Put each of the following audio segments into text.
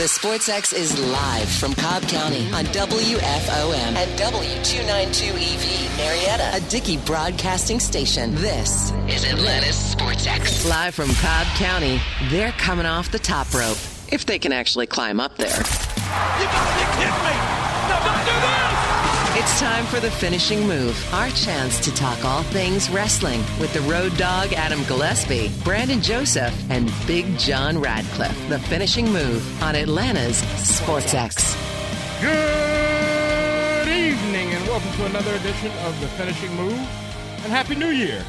The Sports X is live from Cobb County on WFOM and W292EV Marietta, a Dickey broadcasting station. This is Atlanta's Sports X. Live from Cobb County, they're coming off the top rope. If they can actually climb up there. You gotta be kidding me! No, don't do this! It's time for the finishing move. Our chance to talk all things wrestling with the road dog Adam Gillespie, Brandon Joseph, and Big John Radcliffe. The finishing move on Atlanta's Sports X. Good evening and welcome to another edition of The Finishing Move and Happy New Year.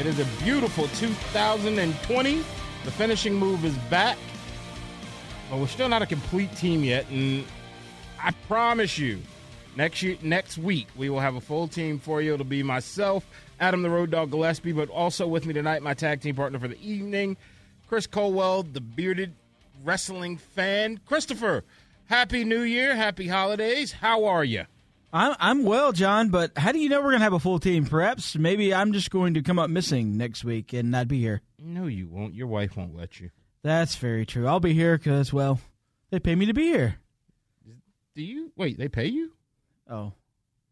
It is a beautiful 2020. The Finishing Move is back. But we're still not a complete team yet and I promise you next year next week we will have a full team for you. It'll be myself, Adam the Road Dog Gillespie, but also with me tonight my tag team partner for the evening, Chris Culwell, the bearded wrestling fan. Christopher, Happy New Year, Happy Holidays. How are you? I'm I'm well, John. But how do you know we're gonna have a full team? Perhaps maybe I'm just going to come up missing next week and not be here. No, you won't. Your wife won't let you. That's very true. I'll be here because well, they pay me to be here. Do you wait? They pay you? Oh,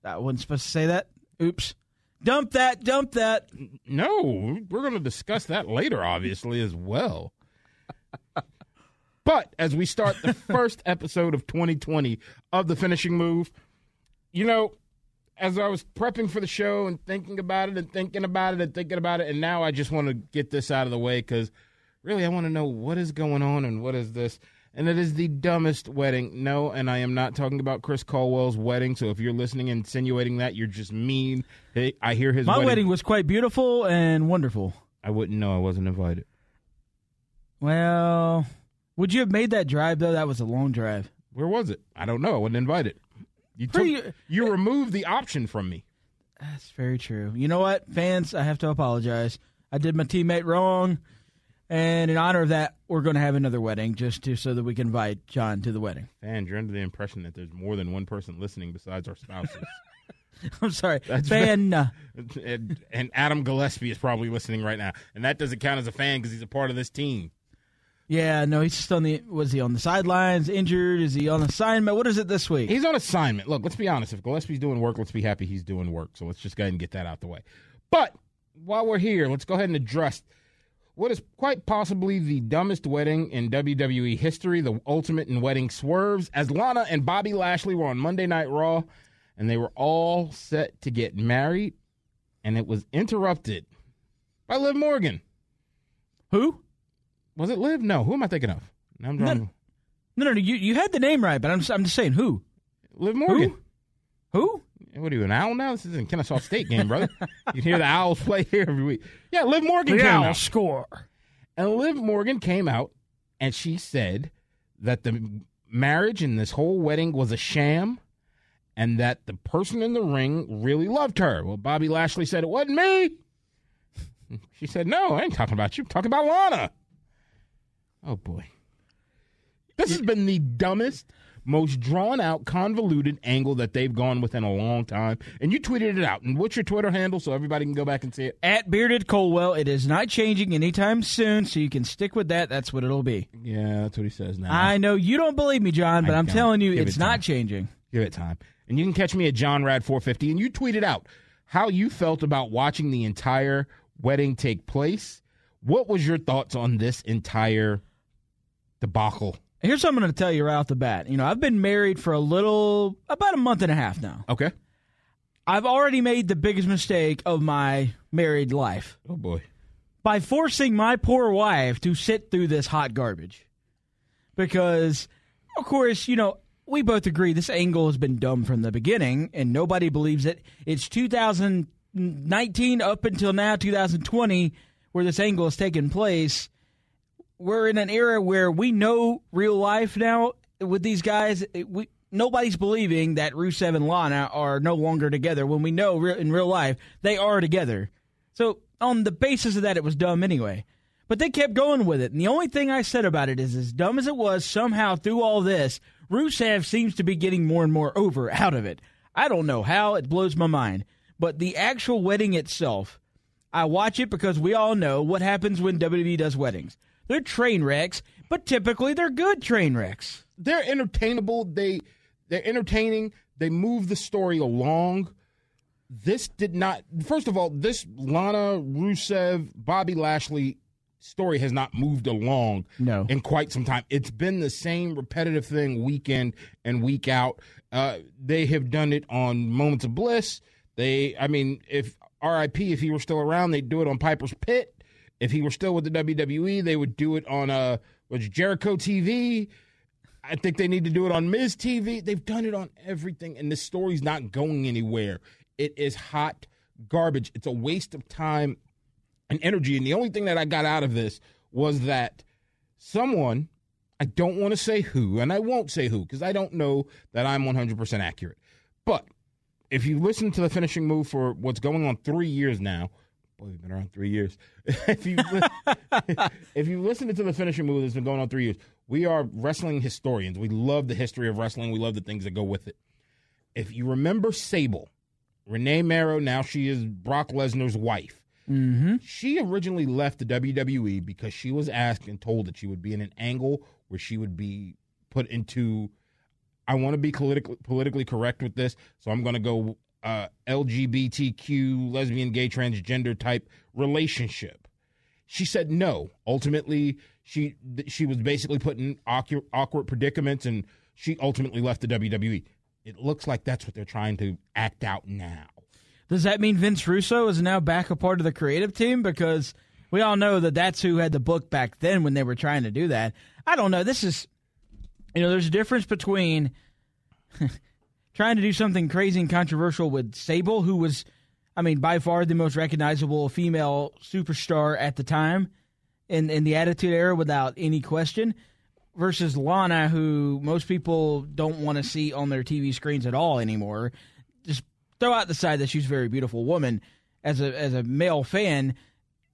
that wasn't supposed to say that. Oops. Dump that. Dump that. No, we're going to discuss that later, obviously, as well. but as we start the first episode of 2020 of the finishing move, you know, as I was prepping for the show and thinking about it and thinking about it and thinking about it, and now I just want to get this out of the way because really I want to know what is going on and what is this. And it is the dumbest wedding. No, and I am not talking about Chris Culwell's wedding. So if you're listening and insinuating that, you're just mean. Hey, I hear his My wedding. wedding was quite beautiful and wonderful. I wouldn't know. I wasn't invited. Well, would you have made that drive though? That was a long drive. Where was it? I don't know. I wasn't invited. You took, Pretty- you eh, removed the option from me. That's very true. You know what, fans? I have to apologize. I did my teammate wrong, and in honor of that, we're going to have another wedding just to so that we can invite John to the wedding. And you're under the impression that there's more than one person listening besides our spouses. I'm sorry, That's fan. uh, and, and Adam Gillespie is probably listening right now, and that doesn't count as a fan because he's a part of this team. yeah, no, he's just on the. Was he on the sidelines? Injured? Is he on assignment? What is it this week? He's on assignment. Look, let's be honest. If Gillespie's doing work, let's be happy he's doing work. So let's just go ahead and get that out the way. But while we're here, let's go ahead and address what is quite possibly the dumbest wedding in WWE history, the ultimate in wedding swerves, as Lana and Bobby Lashley were on Monday Night Raw, and they were all set to get married, and it was interrupted by Liv Morgan. Who? Was it Liv? No. Who am I thinking of? I'm drawing No, no, no. You you had the name right, but I'm just, I'm just saying who? Liv Morgan. Who? who? What are you, an owl now? This is in Kennesaw State game, brother. you can hear the Owls play here every week. Yeah, Liv Morgan came out. score. And Liv Morgan came out and she said that the marriage and this whole wedding was a sham and that the person in the ring really loved her. Well, Bobby Lashley said it wasn't me. She said, No, I ain't talking about you. I'm talking about Lana. Oh, boy. This has been the dumbest, most drawn out, convoluted angle that they've gone with in a long time. And you tweeted it out. And what's your Twitter handle so everybody can go back and see it? At Bearded Culwell, it is not changing anytime soon, so you can stick with that. That's what it'll be. Yeah, that's what he says now. I know you don't believe me, John, but I I'm don't. telling you, Give it's it not changing. Give it time. And you can catch me at John Rad 450 and you tweeted out how you felt about watching the entire wedding take place. What was your thoughts on this entire debacle? Here's what I'm going to tell you right off the bat. You know, I've been married for a little, about a month and a half now. Okay. I've already made the biggest mistake of my married life Oh boy. by forcing my poor wife to sit through this hot garbage. Because, of course, you know, we both agree this angle has been dumb from the beginning, and nobody believes it. It's 2019 up until now, 2020, where this angle has taken place. We're in an era where we know real life now with these guys. We nobody's believing that Rusev and Lana are no longer together when we know re- in real life they are together. So on the basis of that, it was dumb anyway. But they kept going with it, and the only thing I said about it is, as dumb as it was, somehow through all this, Rusev seems to be getting more and more over out of it. I don't know how; it blows my mind. But the actual wedding itself, I watch it because we all know what happens when WWE does weddings. They're train wrecks, but typically they're good train wrecks. they're entertainable. They they're entertaining. They move the story along. This did not. First of all, this Lana Rusev Bobby Lashley story has not moved along No. in quite some time. It's been the same repetitive thing week in and week out. Uh, they have done it on Moments of Bliss. They, I mean, if RIP, if he were still around, they'd do it on Piper's Pit. If he were still with the WWE, they would do it on uh, was Jericho TV. I think they need to do it on Miz TV. They've done it on everything, and this story's not going anywhere. It is hot garbage. It's a waste of time and energy. And the only thing that I got out of this was that someone, I don't want to say who, and I won't say who because I don't know that I'm 100% accurate. But if you listen to the finishing move for what's going on three years now, boy, we've been around three years. if you if you listen to the finishing move that's been going on three years, we are wrestling historians. We love the history of wrestling. We love the things that go with it. If you remember Sable, Rena Mero, now she is Brock Lesnar's wife. Mm-hmm. She originally left the WWE because she was asked and told that she would be in an angle where she would be put into. I want to be politically politically correct with this, so I'm going to go uh, LGBTQ, lesbian, gay, transgender type relationship. She said no. Ultimately, she she was basically put in awkward, awkward predicaments, and she ultimately left the WWE. It looks like that's what they're trying to act out now. Does that mean Vince Russo is now back a part of the creative team? Because we all know that that's who had the book back then when they were trying to do that. I don't know. This is, you know, there's a difference between trying to do something crazy and controversial with Sable, who was, I mean, by far the most recognizable female superstar at the time in, in the Attitude Era without any question, versus Lana, who most people don't want to see on their TV screens at all anymore. Just throw out the side that she's a very beautiful woman. As a as a male fan,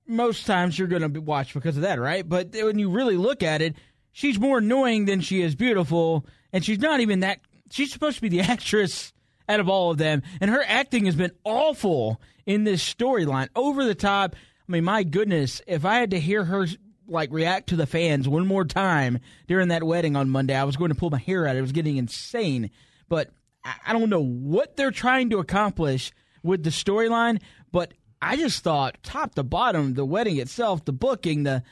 most times you're going to watch because of that, right? But when you really look at it, she's more annoying than she is beautiful, and she's not even that. She's supposed to be the actress out of all of them, and her acting has been awful in this storyline, over the top. I mean, my goodness, if I had to hear her like react to the fans one more time during that wedding on Monday, I was going to pull my hair out. It was getting insane. But I don't know what they're trying to accomplish with the storyline, but I just thought top to bottom, the wedding itself, the booking, the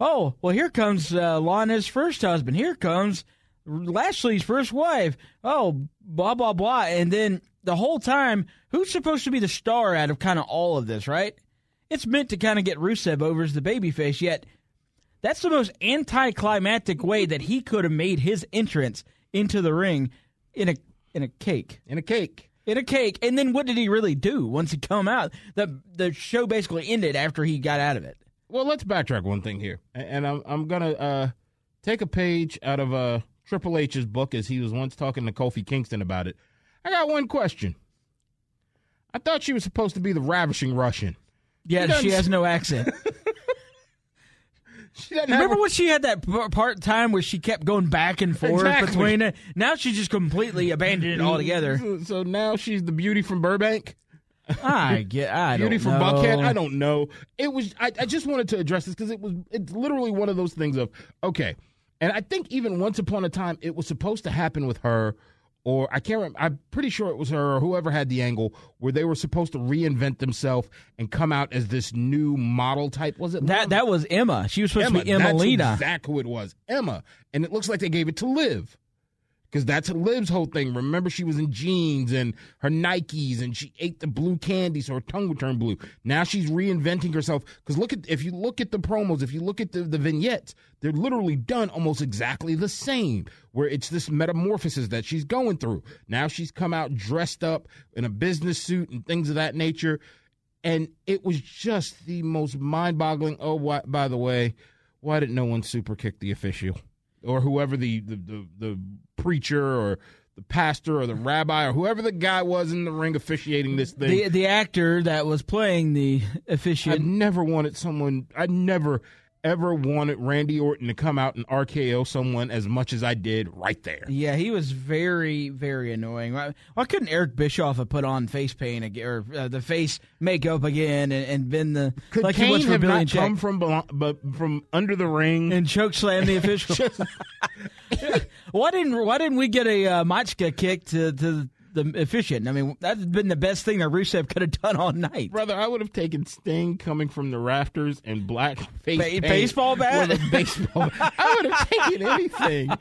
oh well, here comes uh, Lana's first husband. Here comes Lashley's first wife. Oh, blah blah blah, and then the whole time, who's supposed to be the star out of kind of all of this, right? It's meant to kind of get Rusev over as the babyface, yet that's the most anticlimactic way that he could have made his entrance into the ring in a in a cake. In a cake. In a cake. And then what did he really do once he come out? The the show basically ended after he got out of it. Well, let's backtrack one thing here, and I'm I'm gonna uh, take a page out of uh, Triple H's book as he was once talking to Kofi Kingston about it. I got one question. I thought she was supposed to be the ravishing Russian. Yeah, she has no accent. She Remember a- when she had that part time where she kept going back and forth Exactly. between it? Now she just completely abandoned it altogether. So, so now she's the beauty from Burbank. I get. I Beauty from know. Buckhead. I don't know. It was. I, I just wanted to address this because it was. It's literally one of those things of okay, and I think even once upon a time it was supposed to happen with her, or I can't. Remember, I'm pretty sure it was her or whoever had the angle where they were supposed to reinvent themselves and come out as this new model type. Was it That that was Emma. She was supposed Emma? to be Emmalina. That's exactly who it was. Emma, and it looks like they gave it to Liv. Because that's Liv's whole thing. Remember, she was in jeans and her Nikes, and she ate the blue candy, so her tongue would turn blue. Now she's reinventing herself. Because look at if you look at the promos, if you look at the, the vignettes, they're literally done almost exactly the same. Where it's this metamorphosis that she's going through. Now she's come out dressed up in a business suit and things of that nature, and it was just the most mind-boggling. Oh, why, by the way, why did no one super kick the official? or whoever the, the, the, the preacher or the pastor or the rabbi or whoever the guy was in the ring officiating this thing. The the actor that was playing the I officiant. never wanted someone. I never ever wanted Randy Orton to come out and RKO someone as much as I did right there. Yeah, he was very, very annoying. Why, why couldn't Eric Bischoff have put on face paint again, or uh, the face makeup again, and, and been the Could like he Kane have Billy not come from but from under the ring? and choke slam the official? why didn't why didn't we get a uh, Machka kick to to the efficient? I mean, that's been the best thing that Rusev could have done all night. Brother, I would have taken Sting coming from the rafters and black face Ba- baseball bat? with a baseball. bat. I would have taken anything.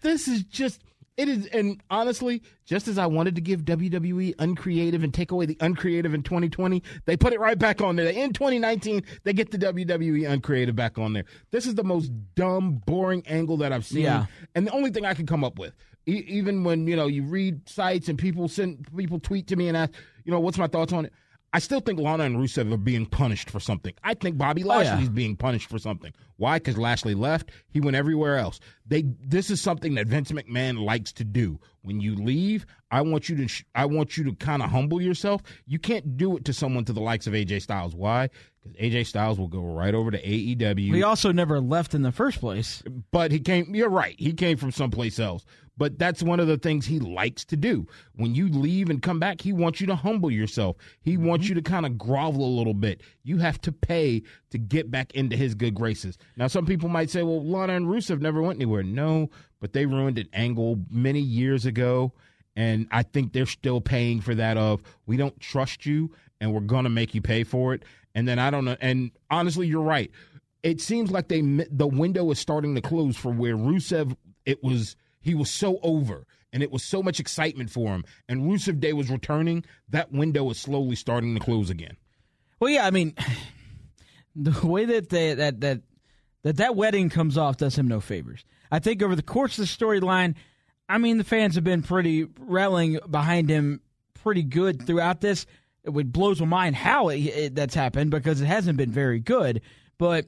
This is just it is, and honestly, just as I wanted to give WWE uncreative and take away the uncreative in 2020, they put it right back on there. In 2019, they get the WWE uncreative back on there. This is the most dumb, boring angle that I've seen, Yeah. and the only thing I can come up with. E- even when you know you read sites and people send people tweet to me and ask, you know, what's my thoughts on it? I still think Lana and Rusev are being punished for something. I think Bobby Oh, yeah. Lashley's being punished for something. Why? Because Lashley left. He went everywhere else. They. This is something that Vince McMahon likes to do. When you leave, I want you to. Sh- I want you to kind of humble yourself. You can't do it to someone to the likes of AJ Styles. Why? Because AJ Styles will go right over to AEW. He also never left in the first place. but he came you're right he came from someplace else but that's one of the things he likes to do. When you leave and come back he wants you to humble yourself. He mm-hmm. wants you to kind of grovel a little bit. You have to pay to get back into his good graces. Now some people might say well lana and rusev never went anywhere. No but they ruined an angle many years ago and i think they're still paying for that of we don't trust you and we're going to make you pay for it. And then i don't know and honestly you're right. It seems like they the window is starting to close for where Rusev it was he was so over and it was so much excitement for him and Rusev Day was returning that window is slowly starting to close again. Well, yeah, I mean, the way that they, that that that that wedding comes off does him no favors. I think over the course of the storyline, I mean, the fans have been pretty rallying behind him pretty good throughout this. It blows my mind how it, it, that's happened because it hasn't been very good. But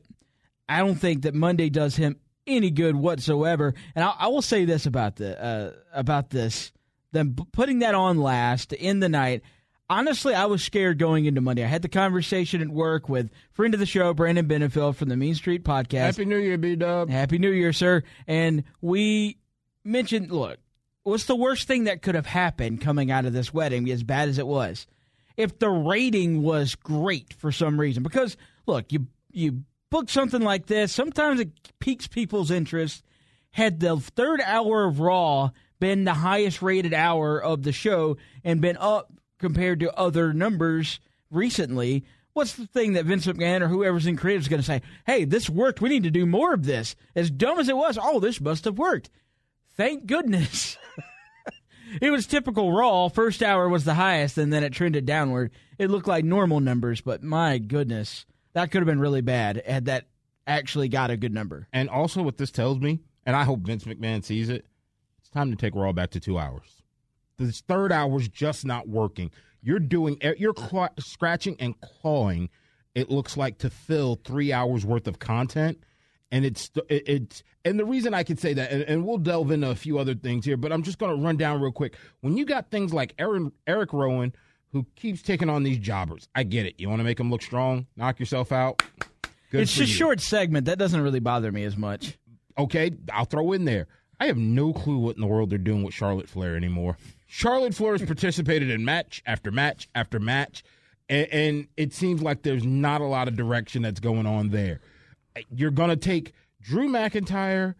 I don't think that Monday does him any good whatsoever. And I, I will say this about the uh, about this: them putting that on last to end the night. Honestly, I was scared going into Monday. I had the conversation at work with friend of the show, Brandon Benefield from the Mean Street Podcast. Happy New Year, B Dub. Happy New Year, sir. And we mentioned, look, what's the worst thing that could have happened coming out of this wedding, as bad as it was? If the rating was great for some reason, because look, you you book something like this, sometimes it piques people's interest. Had the third hour of Raw been the highest rated hour of the show and been up compared to other numbers recently, what's the thing that Vince McMahon or whoever's in creative is going to say? Hey, this worked. We need to do more of this. As dumb as it was, oh, this must have worked. Thank goodness. it was typical Raw. First hour was the highest, and then it trended downward. It looked like normal numbers, but my goodness, that could have been really bad had that actually got a good number. And also, what this tells me, and I hope Vince McMahon sees it, it's time to take Raw back to two hours. This third hour's just not working. You're doing, eh, you're claw, scratching and clawing. It looks like to fill three hours worth of content, and it's it, it's and the reason I can say that, and, and we'll delve into a few other things here, but I'm just going to run down real quick. When you got things like Aaron Erick Rowan, who keeps taking on these jobbers, I get it. You want to make them look strong, knock yourself out. Good it's just you. short segment. That doesn't really bother me as much. okay, I'll throw in there. I have no clue what in the world they're doing with Charlotte Flair anymore. Charlotte Flair has participated in match after match after match, and, and it seems like there's not a lot of direction that's going on there. You're going to take Drew McIntyre,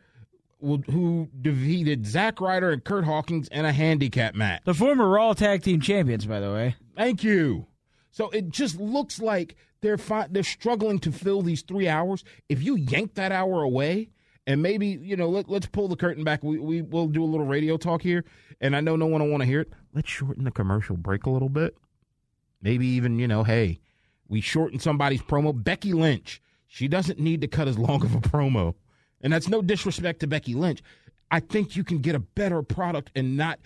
who- defeated Zack Ryder and Curt Hawkins in a handicap match. The former Raw Tag Team Champions, by the way. Thank you. So it just looks like they're fi- they're struggling to fill these three hours. If you yank that hour away, and maybe you know, let, let's pull the curtain back. We we will do a little radio talk here, and I know no one will want to hear it. Let's shorten the commercial break a little bit. Maybe even you know, hey, we shorten somebody's promo. Becky Lynch, she doesn't need to cut as long of a promo, and that's no disrespect to Becky Lynch. I think you can get a better product and not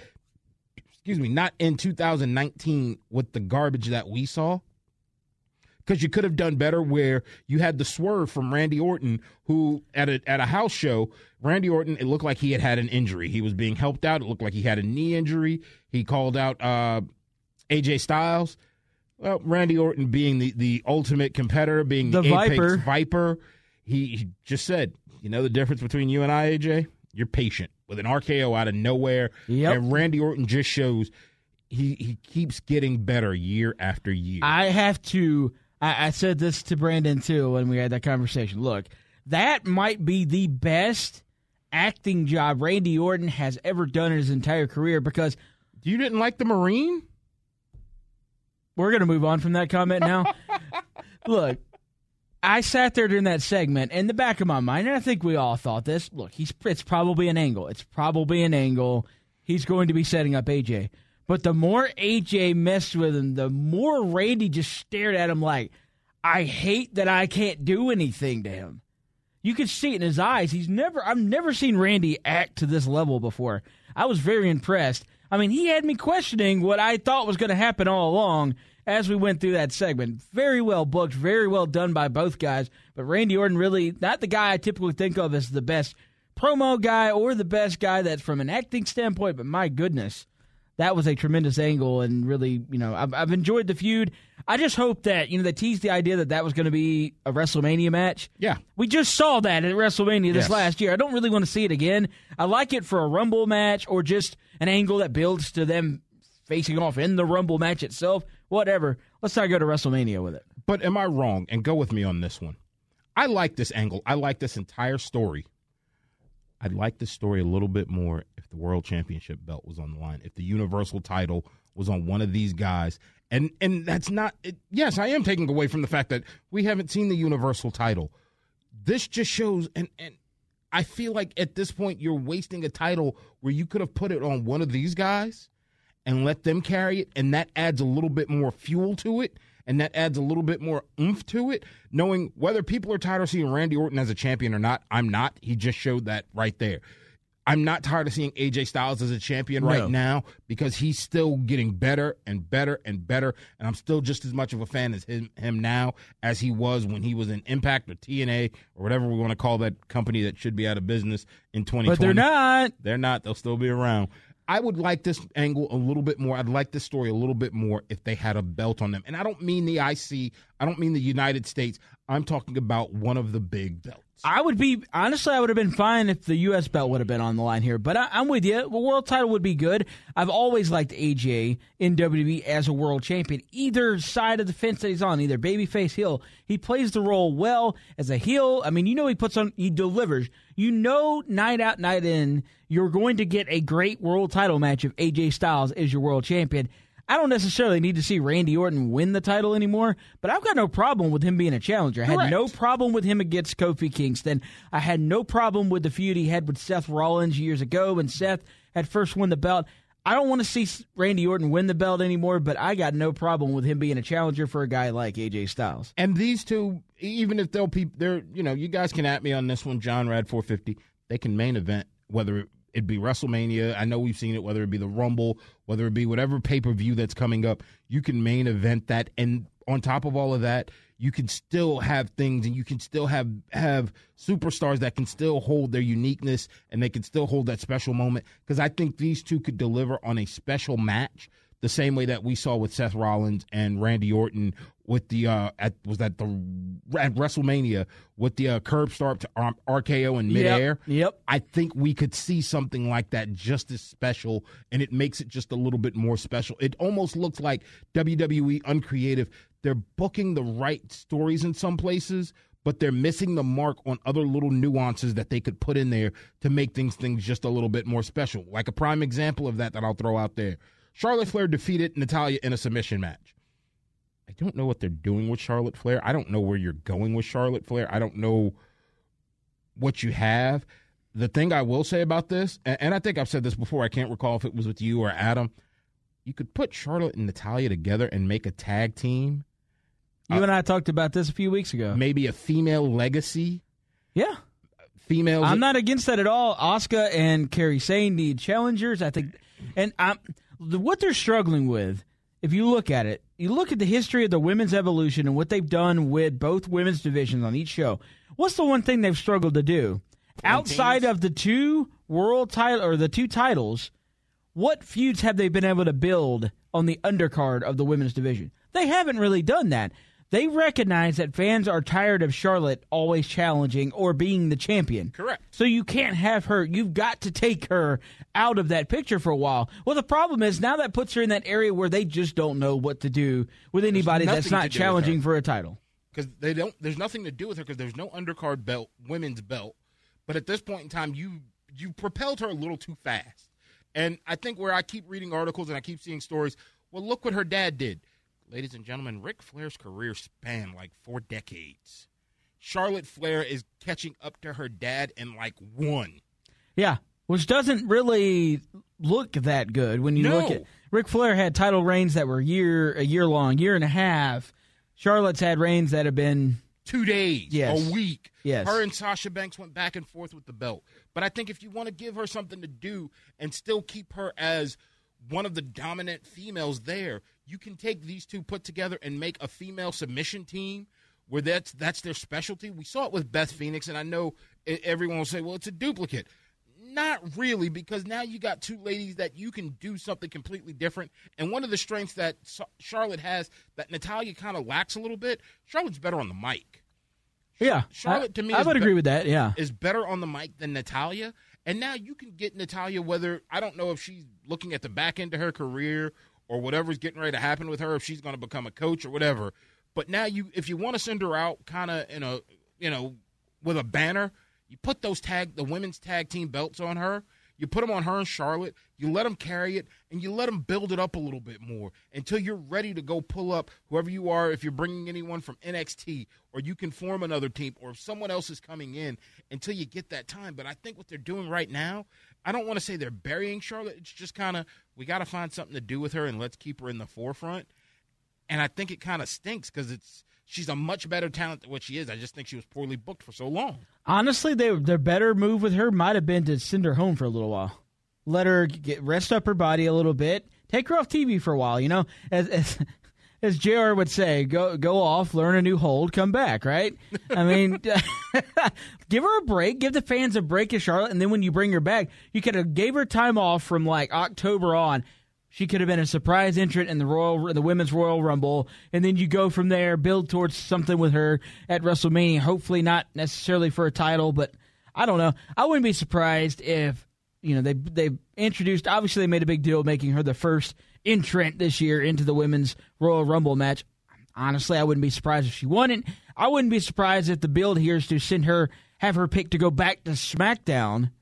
excuse me, not in 2019 with the garbage that we saw. Because you could have done better where you had the swerve from Randy Orton, who at a, at a house show, Randy Orton, it looked like he had had an injury. He was being helped out. It looked like he had a knee injury. He called out uh, AJ Styles. Well, Randy Orton being the, the ultimate competitor, being the, The Apex Viper. Viper, he, he just said, you know the difference between you and I, AJ? You're patient with an RKO out of nowhere. Yep. And Randy Orton just shows he, he keeps getting better year after year. I have to. I, I said this to Brandon too when we had that conversation. Look, that might be the best acting job Randy Orton has ever done in his entire career because You didn't like the Marine? we're going to move on from that comment now. look, I sat there during that segment in the back of my mind, and I think we all thought this. Look, he's it's probably an angle. It's probably an angle. He's going to be setting up AJ. But the more AJ messed with him, the more Randy just stared at him like, I hate that I can't do anything to him. You could see it in his eyes. He's never I've never seen Randy act to this level before. I was very impressed. I mean, he had me questioning what I thought was going to happen all along as we went through that segment. Very well booked, very well done by both guys. But Randy Orton really not the guy I typically think of as the best promo guy or the best guy that's from an acting standpoint, but my goodness, that was a tremendous angle and really, you know, I've, I've enjoyed the feud. I just hope that, you know, they teased the idea that that was going to be a WrestleMania match. Yeah. We just saw that at WrestleMania this Yes. last year. I don't really want to see it again. I like it for a Rumble match or just an angle that builds to them facing off in the Rumble match itself. Whatever. Let's not go to WrestleMania with it. But am I wrong? And go with me on this one. I like this angle. I like this entire story. I'd like this story a little bit more if the world championship belt was on the line, if the universal title was on one of these guys. And and that's not it, yes, I am taking away from the fact that we haven't seen the universal title. This just shows and and I feel like at this point you're wasting a title where you could have put it on one of these guys and let them carry it, and that adds a little bit more fuel to it, and that adds a little bit more oomph to it. Knowing whether people are tired of seeing Randy Orton as a champion or not, I'm not. He just showed that right there. I'm not tired of seeing AJ Styles as a champion No. right now because he's still getting better and better and better, and I'm still just as much of a fan as him, him now as he was when he was in Impact or TNA or whatever we want to call that company that should be out of business in 2020. But they're not. They're not. They'll still be around. I would like this angle a little bit more. I'd like this story a little bit more if they had a belt on them. And I don't mean the IC. I don't mean the United States. I'm talking about one of the big belts. I would be honestly, I would have been fine if the U.S. belt would have been on the line here. But I, I'm with you. The world title would be good. I've always liked AJ in WWE as a world champion. Either side of the fence that he's on, either babyface, heel, he plays the role well as a heel. I mean, you know, he puts on, he delivers. You know, night out, night in, you're going to get a great world title match if AJ Styles is your world champion. I don't necessarily need to see Randy Orton win the title anymore, but I've got no problem with him being a challenger. I had Correct. no problem with him against Kofi Kingston. I had no problem with the feud he had with Seth Rollins years ago when Seth had first won the belt. I don't want to see Randy Orton win the belt anymore, but I got no problem with him being a challenger for a guy like AJ Styles. And these two, even if they'll be, they're, you know, you guys can at me on this one, John Rad 450. They can main event, whether it be WrestleMania. I know we've seen it, whether it be the Rumble, whether it be whatever pay per view that's coming up. You can main event that, and on top of all of that, you can still have things, and you can still have have superstars that can still hold their uniqueness, and they can still hold that special moment. Because I think these two could deliver on a special match the same way that we saw with Seth Rollins and Randy Orton with the uh at was that the at WrestleMania with the uh, curb stomp to um, RKO in midair. Yep. I think we could see something like that just as special, and it makes it just a little bit more special. It almost looks like WWE uncreative. They're booking the right stories in some places, but they're missing the mark on other little nuances that they could put in there to make things things just a little bit more special. Like a prime example of that that I'll throw out there. Charlotte Flair defeated Natalya in a submission match. I don't know what they're doing with Charlotte Flair. I don't know where you're going with Charlotte Flair. I don't know what you have. The thing I will say about this, and, and I think I've said this before, I can't recall if it was with you or Adam. You could put Charlotte and Natalya together and make a tag team, You uh, and I talked about this a few weeks ago. maybe a female legacy. Yeah. Females. I'm not against that at all. Asuka and Kairi Sane need challengers. I think, and I'm, what they're struggling with, if you look at it, you look at the history of the women's evolution and what they've done with both women's divisions on each show. What's the one thing they've struggled to do outside of the two world title or the two titles? What feuds have they been able to build on the undercard of the women's division? They haven't really done that. They recognize that fans are tired of Charlotte always challenging or being the champion. Correct. So you can't have her. You've got to take her out of that picture for a while. Well, the problem is now that puts her in that area where they just don't know what to do with anybody that's not challenging for a title. because they don't. There's nothing to do with her because there's no undercard belt, women's belt. But at this point in time, you you propelled her a little too fast. And I think where I keep reading articles and I keep seeing stories, well, look what her dad did. Ladies and gentlemen, Ric Flair's career spanned like four decades. Charlotte Flair is catching up to her dad in like one. Yeah, which doesn't really look that good when you No. look at Ric Flair had title reigns that were year a year long, year and a half. Charlotte's had reigns that have been two days, Yes. a week. Yes. Her and Sasha Banks went back and forth with the belt. But I think if you want to give her something to do and still keep her as one of the dominant females there, you can take these two put together and make a female submission team where that's that's their specialty. We saw it with Beth Phoenix, and I know everyone will say, "Well, it's a duplicate." Not really, because now you got two ladies that you can do something completely different. And one of the strengths that Charlotte has that Natalya kind of lacks a little bit, Charlotte's better on the mic yeah. Charlotte, I, to me, I would be- agree with that. Yeah, is better on the mic than Natalya. And now you can get Natalya whether I don't know if she's looking at the back end of her career or whatever's getting ready to happen with her, if she's going to become a coach or whatever. But now you, if you want to send her out, kind of in a, you know, with a banner, you put those tag, the women's tag team belts on her. You put them on her and Charlotte. You let them carry it, and you let them build it up a little bit more until you're ready to go pull up whoever you are. If you're bringing anyone from NXT, or you can form another team, or if someone else is coming in, until you get that time. But I think what they're doing right now, I don't want to say they're burying Charlotte. It's just kind of we got to find something to do with her, and let's keep her in the forefront. And I think it kind of stinks because it's she's a much better talent than what she is. I just think she was poorly booked for so long. honestly, they, their better move with her might have been to send her home for a little while, let her get rest up her body a little bit, take her off TV for a while. You know, as as, as Jr. would say, go go off, learn a new hold, come back. Right? I mean, give her a break, give the fans a break, as Charlotte, and then when you bring her back, you could have gave her time off from like October on. She could have been a surprise entrant in the Royal, the Women's Royal Rumble, and then you go from there, build towards something with her at WrestleMania. Hopefully, not necessarily for a title, but I don't know. I wouldn't be surprised if you know they they introduced. Obviously, they made a big deal making her the first entrant this year into the Women's Royal Rumble match. Honestly, I wouldn't be surprised if she won it. I wouldn't be surprised if the build here is to send her, have her pick to go back to SmackDown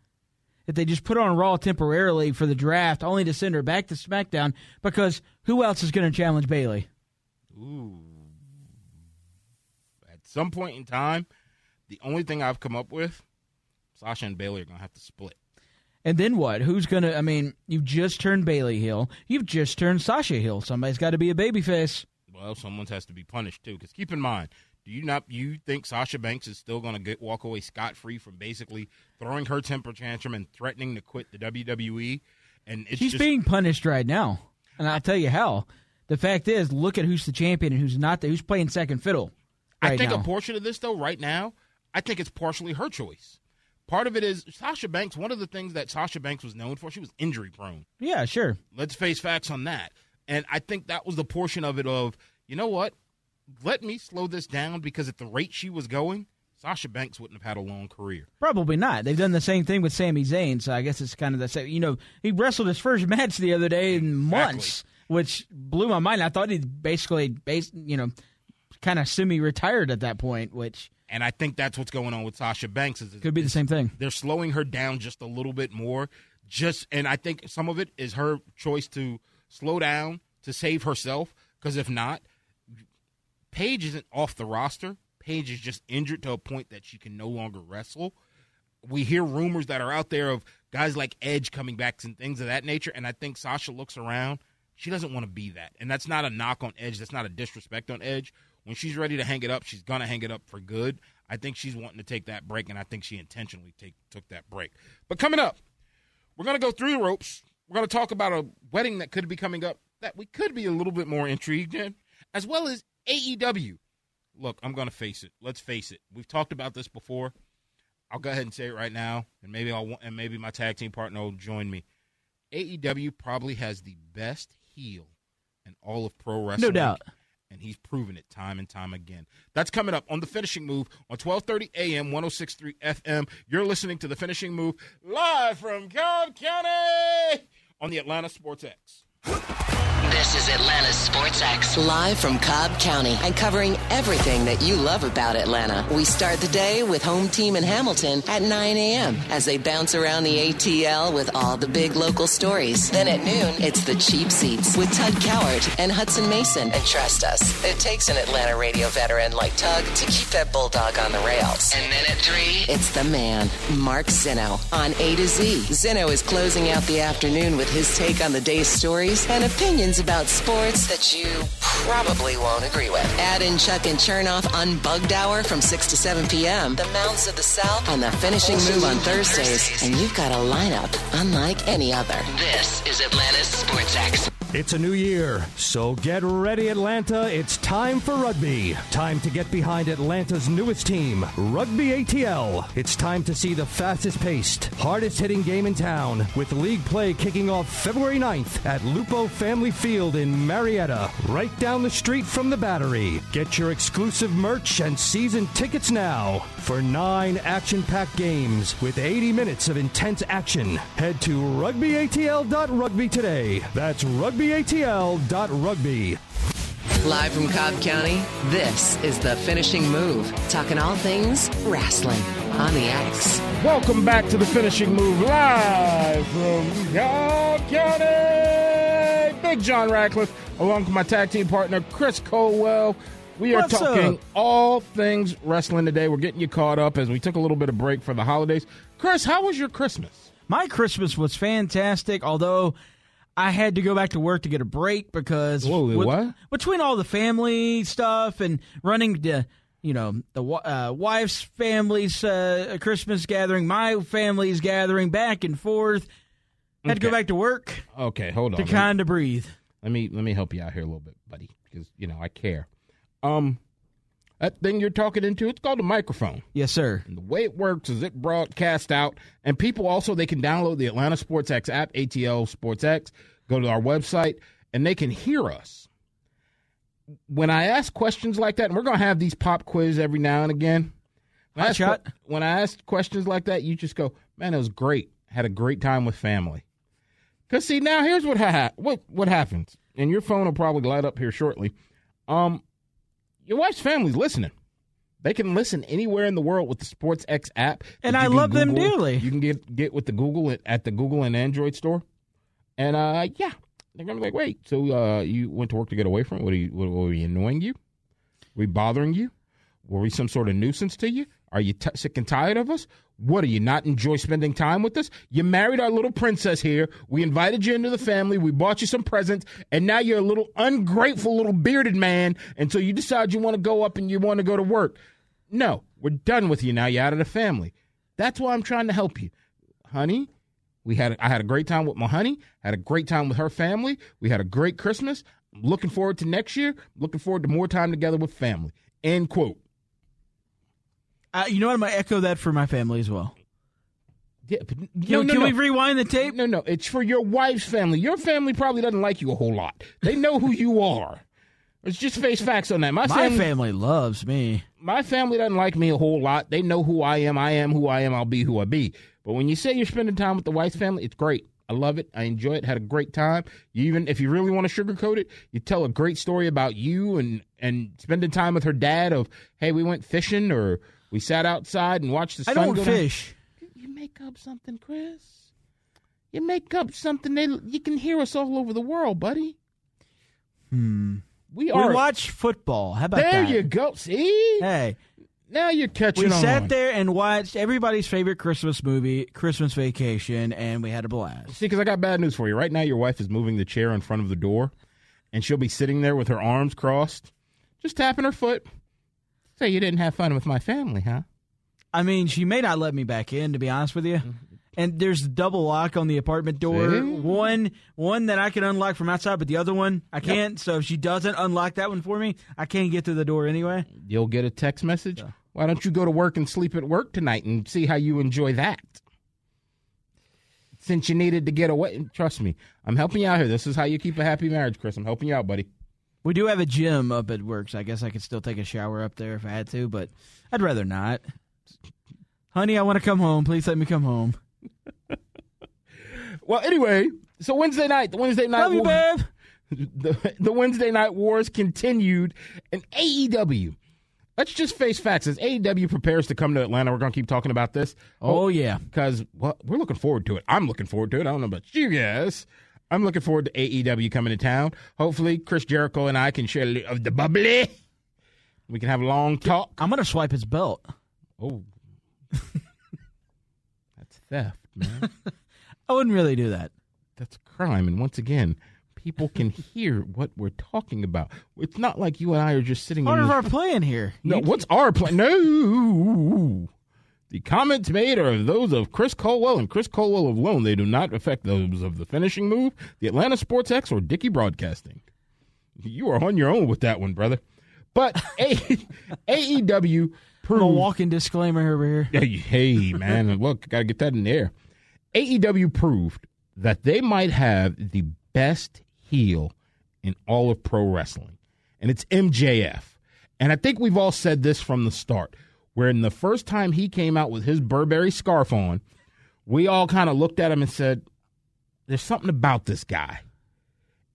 if they just put her on Raw temporarily for the draft, only to send her back to SmackDown because who else is going to challenge Bayley? Ooh. At some point in time, the only thing I've come up with, Sasha and Bayley are going to have to split. And then what? Who's going to? I mean, you've just turned Bayley heel. You've just turned Sasha heel. Somebody's got to be a babyface. Well, someone has to be punished too. Because keep in mind, do you not you think Sasha Banks is still going to get walk away scot free from basically throwing her temper tantrum and threatening to quit the WWE? And it's She's just, being punished right now, and I'll tell you how. The fact is, look at who's the champion and who's not. The, who's playing second fiddle. Right I think now. a portion of this, though, right now, I think it's partially her choice. Part of it is Sasha Banks. One of the things that Sasha Banks was known for, she was injury prone. yeah, sure. Let's face facts on that. And I think that was the portion of it of, you know what? Let me slow this down because at the rate she was going, Sasha Banks wouldn't have had a long career. Probably not. They've done the same thing with Sami Zayn, so I guess it's kind of the same. You know, he wrestled his first match the other day in months, which blew my mind. I thought he basically, bas you know, kind of semi-retired at that point, which And I think that's what's going on with Sasha Banks. Is could be the same thing. they're slowing her down just a little bit more. Just and I think some of it is her choice to slow down to save herself. Because if not, Paige isn't off the roster. Paige is just injured to a point that she can no longer wrestle. We hear rumors that are out there of guys like Edge coming back and things of that nature. And I think Sasha looks around. She doesn't want to be that. And that's not a knock on Edge. That's not a disrespect on Edge. When she's ready to hang it up, she's going to hang it up for good. I think she's wanting to take that break, and I think she intentionally take, took that break. But coming up, we're going to go through the ropes. We're going to talk about a wedding that could be coming up that we could be a little bit more intrigued in, as well as AEW. Look, I'm going to face it. Let's face it. We've talked about this before. I'll go ahead and say it right now, and maybe I'll and maybe my tag team partner will join me. AEW probably has the best heel in all of pro wrestling. No doubt. And he's proven it time and time again. That's coming up on the finishing move on 1230 AM 1063 FM. You're listening to the finishing move live from Cobb County on the Atlanta Sports X. This is Atlanta's Sports X, live from Cobb County and covering everything that you love about Atlanta. We start the day with home team in Hamilton at 9 a.m. as they bounce around the ATL with all the big local stories. Then at noon, it's the cheap seats with Tug Cowart and Hudson Mason. And trust us, it takes an Atlanta radio veteran like Tug to keep that bulldog on the rails. And then at 3, it's the man, Mark Zeno, on A to Z. Zeno is closing out the afternoon with his take on the day's stories and opinions about sports that you probably won't agree with. Add in Chuck and Chernoff Unbugged Hour from 6 to 7 p.m., the Mountains of the South, and the finishing move on Thursdays. And you've got a lineup unlike any other. This is Atlanta's Sports X. It's a new year, so get ready, Atlanta. It's time for rugby. Time to get behind Atlanta's newest team, Rugby ATL. It's time to see the fastest paced, hardest hitting game in town, with league play kicking off February 9th at Lupo Family Field in Marietta, right down the street from the Battery. Get your exclusive merch and season tickets now for nine action packed games with 80 minutes of intense action. Head to rugbyatl.rugby today. That's rugbyatl.rugby. Live from Cobb County, this is the finishing move. Talking all things wrestling on the X. Welcome back to the finishing move live from Cobb County. Big John Ratcliffe, along with my tag team partner Chris Culwell. We are What's talking up? all things wrestling today. We're getting you caught up as we took a little bit of break for the holidays. Chris, how was your Christmas? My Christmas was fantastic, although I had to go back to work to get a break because Whoa, what? between all the family stuff and running the you know the uh, wife's family's uh, Christmas gathering, my family's gathering, back and forth. Had to go back to work Okay, hold on. to kind of breathe. let me let me help you out here a little bit, buddy, because you know I care. Um, that thing you're talking into, it's called a microphone. Yes, sir. And the way it works is it broadcasts out, and people also they can download the Atlanta Sports X app, ATL Sports X, go to our website, and they can hear us. When I ask questions like that, and we're gonna have these pop quiz every now and again. When I Hot ask shot. When I ask questions like that, you just go, "Man, it was great. Had a great time with family." Cause see, now here's what ha- what what happens, and your phone will probably light up here shortly. Um, your wife's family's listening. They can listen anywhere in the world with the Sports X app. And I love them dearly. You can get get with the Google at, at the Google and Android store, and uh, yeah, they're gonna be like, wait, so uh, you went to work to get away from? it? What are you? What, were we annoying you? Were we bothering you? Were we some sort of nuisance to you? Are you t- sick and tired of us? What do you not enjoy spending time with us? You married our little princess here. We invited you into the family. We bought you some presents, and now you're a little ungrateful little bearded man. And so you decide you want to go up and you want to go to work. No, we're done with you now. You're out of the family. That's why I'm trying to help you, honey. We had I had a great time with my honey. Had a great time with her family. We had a great Christmas. I'm looking forward to next year. Looking forward to more time together with family. End quote. Uh, you know what? I'm gonna echo that for my family as well. Yeah, but Can, no, no, can no. we rewind the tape? No, no, it's for your wife's family. Your family probably doesn't like you a whole lot. They know who you are. Let's just face facts on that. My, My family, family loves me. my family doesn't like me a whole lot. They know who I am. I am who I am. I'll be who I be. But when you say you're spending time with the wife's family, it's great. I love it. I enjoy it. Had a great time. You even, if you really want to sugarcoat it, you tell a great story about you and and spending time with her dad. Of hey, we went fishing or we sat outside and watched the I sun don't go down. fish. You make up something, Chris. You make up something. They you can hear us all over the world, buddy. Hmm. We are. We watch football. How about there that? you go. See, Hey, now you're catching we on. sat there and watched everybody's favorite Christmas movie, Christmas Vacation, and we had a blast. See, because I got bad news for you. Right now, your wife is moving the chair in front of the door, and she'll be sitting there with her arms crossed, just tapping her foot. Say you didn't have fun with my family, huh? I mean, she may not let me back in, to be honest with you. And there's a double lock on the apartment door. See? One, one that I can unlock from outside, but the other one I can't. So if she doesn't unlock that one for me, I can't get through the door anyway. You'll get a text message. Why don't you go to work and sleep at work tonight and see how you enjoy that? Since you needed to get away, trust me, I'm helping you out here. This is how you keep a happy marriage, Chris. I'm helping you out, buddy. We do have a gym up at work, so I guess I could still take a shower up there if I had to, but I'd rather not. Honey, I want to come home. Please let me come home. Well, anyway, so Wednesday night, the Wednesday night, Love war- the, the Wednesday night wars continued, and AEW. Let's just face facts. As AEW prepares to come to Atlanta, we're going to keep talking about this. Oh, yeah. Oh, because well, we're looking forward to it. I'm looking forward to it. I don't know about you guys. I'm looking forward to AEW coming to town. Hopefully, Chris Jericho and I can share a little of the bubbly. We can have a long talk. I'm going to swipe his belt. Oh, that's theft, man. I wouldn't really do that. that's a crime. And once again, people can hear what we're talking about. It's not like you and I are just sitting Part in of our plan here. No, You- what's our plan? No. The comments made are those of Chris Culwell and Chris Culwell alone. They do not affect those of the finishing move, the Atlanta Sports X, or Dickey Broadcasting. You are on your own with that one, brother. But A- AEW I'm a proved walking disclaimer over here. Hey, hey, man, look, got to get that in there. AEW proved that they might have the best heel in all of pro wrestling, and it's MJF. And I think we've all said this from the start, where in the first time he came out with his Burberry scarf on, we all kind of looked at him and said, There's something about this guy.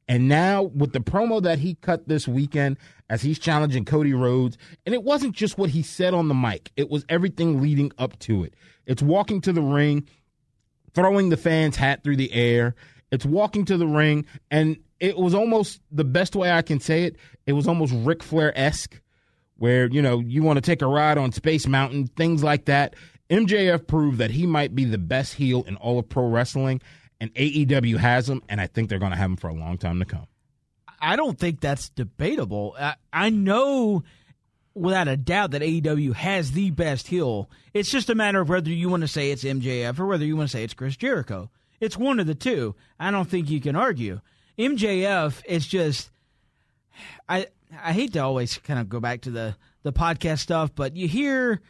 And now with the promo that he cut this weekend as he's challenging Cody Rhodes, and it wasn't just what he said on the mic, it was everything leading up to it. It's walking to the ring, throwing the fan's hat through the air. It's walking to the ring, and it was almost the best way I can say it. It was almost Ric Flair esque, where you know you want to take a ride on Space Mountain, things like that. MJF proved that he might be the best heel in all of pro wrestling, and AEW has him, and I think they're going to have him for a long time to come. I don't think that's debatable. I, I know without a doubt that AEW has the best heel. It's just a matter of whether you want to say it's MJF or whether you want to say it's Chris Jericho. It's one of the two. I don't think you can argue. MJF is just I I hate to always kind of go back to the the podcast stuff, but you hear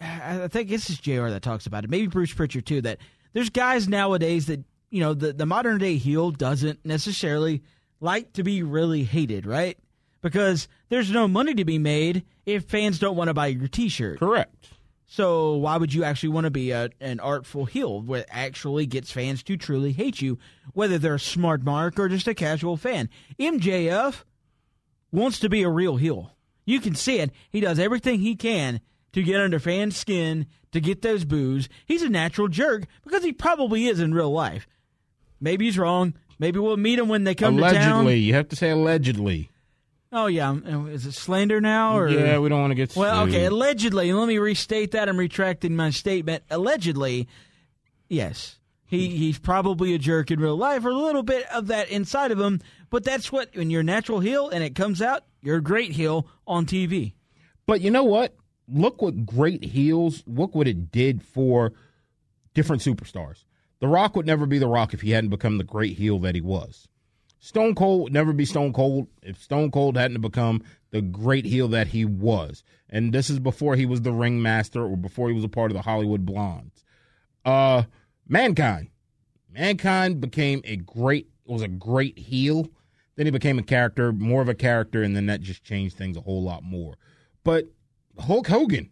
I think this is JR that talks about it. Maybe Bruce Pritchard too. That there's guys nowadays that you know the the modern day heel doesn't necessarily like to be really hated, right? Because there's no money to be made if fans don't want to buy your T-shirt. Correct. So why would you actually want to be a, an artful heel that actually gets fans to truly hate you, whether they're a smart mark or just a casual fan? MJF wants to be a real heel. You can see it. He does everything he can to get under fans' skin, to get those boos. He's a natural jerk because he probably is in real life. Maybe he's wrong. Maybe we'll meet him when they come to town. allegedly, you have to say allegedly. Oh yeah, is it slander now or Yeah, we don't want to get. well, sued. okay, allegedly. Let me restate that. I'm retracting my statement. Allegedly, yes, he he's probably a jerk in real life, or a little bit of that inside of him. But that's what when you're natural heel and it comes out, you're a great heel on TV. But you know what? Look what great heels, look what it did for different superstars. The Rock would never be The Rock if he hadn't become the great heel that he was. Stone Cold would never be Stone Cold if Stone Cold hadn't become the great heel that he was. And this is before he was the ringmaster or before he was a part of the Hollywood Blondes. Uh Mankind. Mankind became a great was a great heel. Then he became a character, more of a character, and then that just changed things a whole lot more. But Hulk Hogan,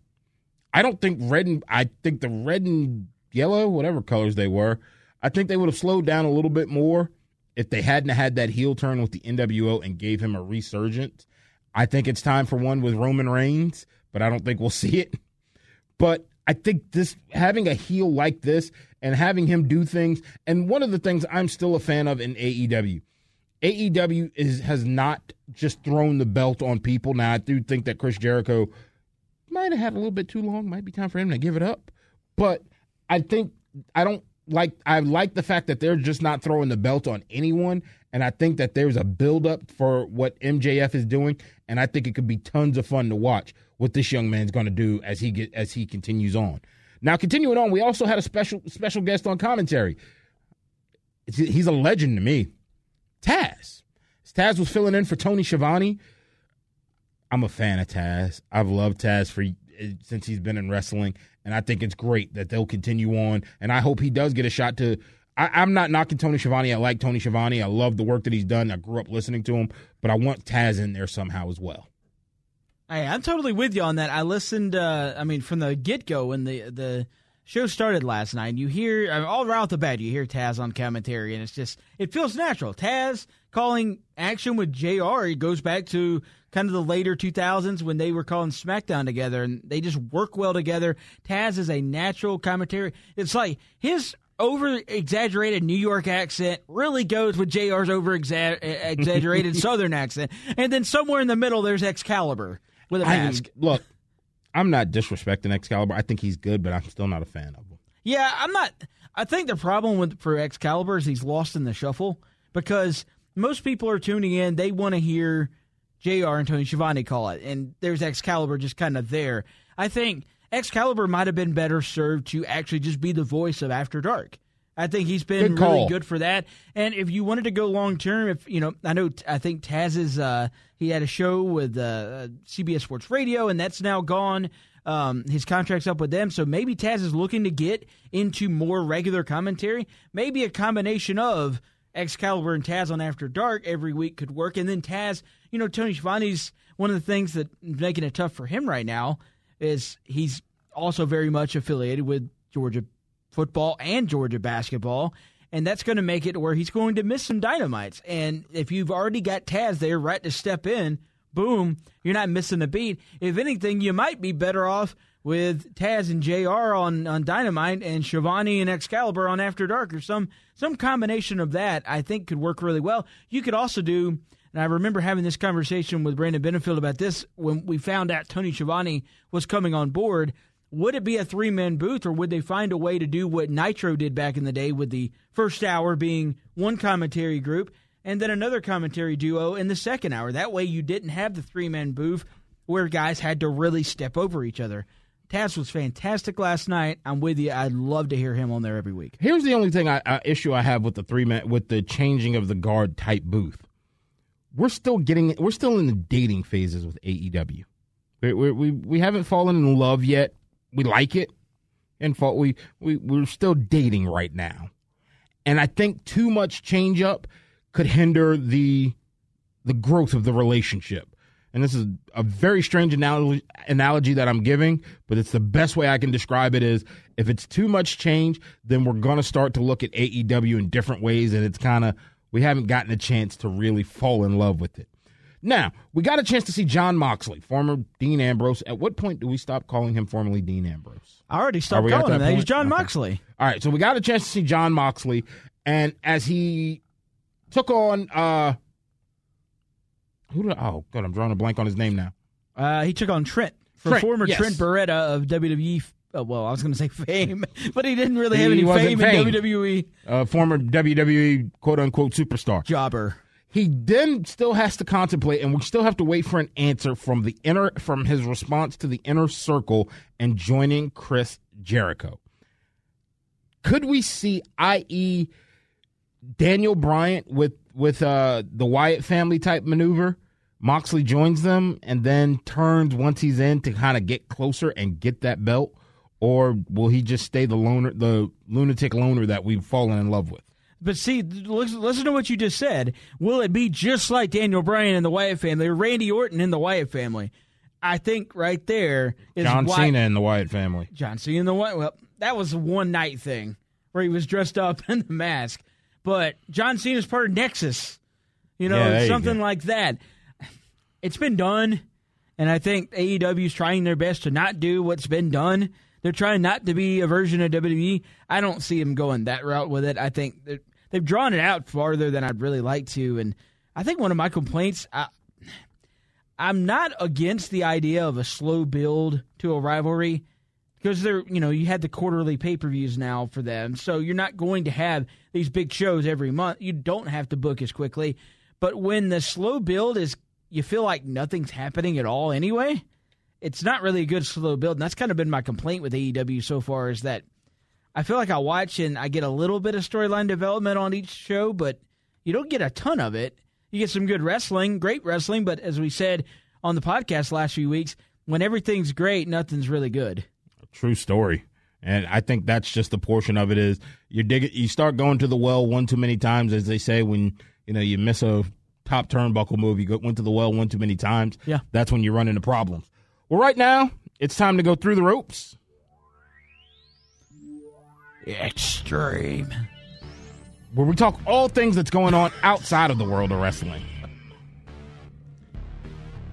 I don't think red and I think the red and yellow, whatever colors they were, I think they would have slowed down a little bit more if they hadn't had that heel turn with the NWO and gave him a resurgence. I think it's time for one with Roman Reigns, but I don't think we'll see it. But I think this having a heel like this and having him do things, and one of the things I'm still a fan of in AEW, AEW is has not just thrown the belt on people. Now I do think that Chris Jericho might have had a little bit too long. Might be time for him to give it up. But I think I don't like I like the fact that they're just not throwing the belt on anyone. And I think that there's a buildup for what MJF is doing, and I think it could be tons of fun to watch what this young man's going to do as he get as he continues on. Now, continuing on, we also had a special special guest on commentary. He's a legend to me, Taz. Taz was filling in for Tony Schiavone. I'm a fan of Taz. I've loved Taz for eh, since he's been in wrestling, and I think it's great that they'll continue on. And I hope he does get a shot to. I, I'm not knocking Tony Schiavone. I like Tony Schiavone. I love the work that he's done. I grew up listening to him, but I want Taz in there somehow as well. Hey, I'm totally with you on that. I listened. Uh, I mean, from the get go when the the show started last night, you hear I mean, the bat, you hear Taz on commentary, and it's just it feels natural. Taz calling action with JR It goes back to kind of the later 2000s when they were calling SmackDown together, and they just work well together. Taz is a natural commentary. It's like his over exaggerated New York accent really goes with JR's over exaggerated Southern accent. And then somewhere in the middle, there's Excalibur with a mask. I, look, I'm not disrespecting Excalibur. I think he's good, but I'm still not a fan of him. Yeah, I'm not. I think the problem with for Excalibur is he's lost in the shuffle because most people are tuning in. They want to hear JR and Tony Schiavone call it, and there's Excalibur just kind of there. I think Excalibur might have been better served to actually just be the voice of After Dark. I think he's been Good really good for that. And if you wanted to go long term, if you know, I know, I think Taz is. Uh, he had a show with uh, CBS Sports Radio, and that's now gone. Um, his contract's up with them, so maybe Taz is looking to get into more regular commentary. Maybe a combination of Excalibur and Taz on After Dark every week could work, and then Taz. You know, Tony Schiavone's one of the things that making it tough for him right now is he's also very much affiliated with Georgia football and Georgia basketball. And that's going to make it where he's going to miss some dynamites. And if you've already got Taz there right to step in, boom, you're not missing a beat. If anything, you might be better off with Taz and JR on, on Dynamite and Schiavone and Excalibur on After Dark or some some combination of that I think could work really well. You could also do and I remember having this conversation with Brandon Benefield about this when we found out Tony Schiavone was coming on board. Would it be a three man booth, or would they find a way to do what Nitro did back in the day with the first hour being one commentary group and then another commentary duo in the second hour? That way you didn't have the three man booth where guys had to really step over each other. Taz was fantastic last night. I'm with you. I'd love to hear him on there every week. Here's the only thing I, issue I have with the three man with the changing of the guard type booth. We're still getting we're still in the dating phases with AEW. We we, we haven't fallen in love yet. We like it, and fa- we we we're still dating right now. And I think too much change up could hinder the the growth of the relationship. And this is a very strange analogy, analogy that I'm giving, but it's the best way I can describe it is if it's too much change, then we're going to start to look at AEW in different ways and it's kind of we haven't gotten a chance to really fall in love with it. Now, we got a chance to see Jon Moxley, former Dean Ambrose. At what point do we stop calling him formerly Dean Ambrose? I already stopped calling him that. He's? John Okay. Moxley. All right, so we got a chance to see Jon Moxley, and as he took on uh who did oh god, I'm drawing a blank on his name now. Uh, he took on Trent for Trent, former yes. Trent Beretta of WWE. f- Uh, well, I was going to say fame, but he didn't really have He any wasn't fame in WWE. Uh, former WWE quote unquote superstar. Jobber. He then still has to contemplate, and we still have to wait for an answer from the inner from his response to the inner circle and joining Chris Jericho. Could we see, i.e., Daniel Bryant with with uh, the Wyatt family type maneuver? Moxley joins them and then turns once he's in to kind of get closer and get that belt, or will he just stay the loner, the lunatic loner that we've fallen in love with? But see, listen, listen to what you just said. Will it be just like Daniel Bryan in the Wyatt family or Randy Orton in the Wyatt family? I think right there is John why Cena and the Wyatt family. John Cena in the Wyatt. Well, that was a one night thing where he was dressed up in the mask. But John Cena's part of Nexus, you know, Yeah, there you something like that. It's been done, and I think AEW is trying their best to not do what's been done. They're trying not to be a version of WWE. I don't see them going that route with it. I think that they've drawn it out farther than I'd really like to, and I think one of my complaints. I, I'm not against the idea of a slow build to a rivalry because they're you know you had the quarterly pay per views now for them, so you're not going to have these big shows every month. You don't have to book as quickly, but when the slow build is, you feel like nothing's happening at all anyway. It's not really a good slow build, and that's kind of been my complaint with AEW so far is that I feel like I watch and I get a little bit of storyline development on each show, but you don't get a ton of it. You get some good wrestling, great wrestling, but as we said on the podcast last few weeks, when everything's great, nothing's really good. True story. And I think that's just the portion of it is you dig it, you start going to the well one too many times, as they say when you know you miss a top turnbuckle move, you go, went to the well one too many times. Yeah. that's when you run into problems. Well, right now it's time to go through the ropes. Extreme. where we talk all things that's going on outside of the world of wrestling.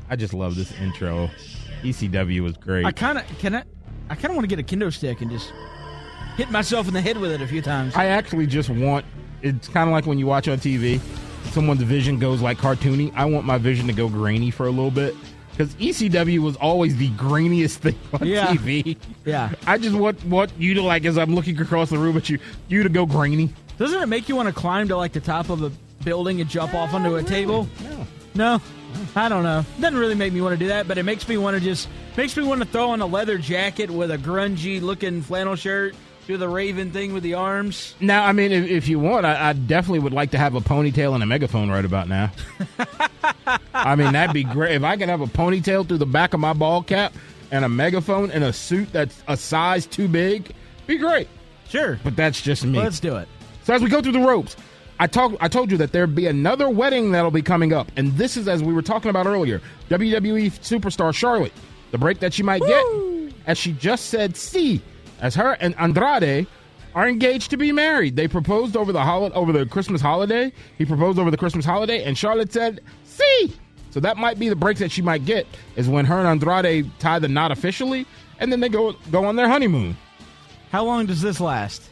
I just love this intro. ECW was great. I kind of can I. I kind of want to get a kendo stick and just hit myself in the head with it a few times. I actually just want. It's kind of like when you watch on TV, someone's vision goes like cartoony. I want my vision to go grainy for a little bit because ECW was always the grainiest thing on Yeah. TV. Yeah. I just want want you to like as I'm looking across the room at you, you to go grainy. Doesn't it make you want to climb to like the top of a building and jump off onto a table? No. No, I don't know. Doesn't really make me want to do that, but it makes me want to just makes me want to throw on a leather jacket with a grungy looking flannel shirt, do the Raven thing with the arms. Now, I mean, if, if you want, I, I definitely would like to have a ponytail and a megaphone right about now. I mean, that'd be great. If I could have a ponytail through the back of my ball cap and a megaphone and a suit that's a size too big, be great. Sure, But that's just me. let's do it. So as we go through the ropes, I talked. I told you that there'd be another wedding that'll be coming up, and this is as we were talking about earlier. WWE superstar Charlotte, the break that she might get, as she just said, "See," as her and Andrade are engaged to be married. They proposed over the hol- over the Christmas holiday. He proposed over the Christmas holiday, and Charlotte said, "See." So that might be the break that she might get is when her and Andrade tie the knot officially, and then they go go on their honeymoon. How long does this last?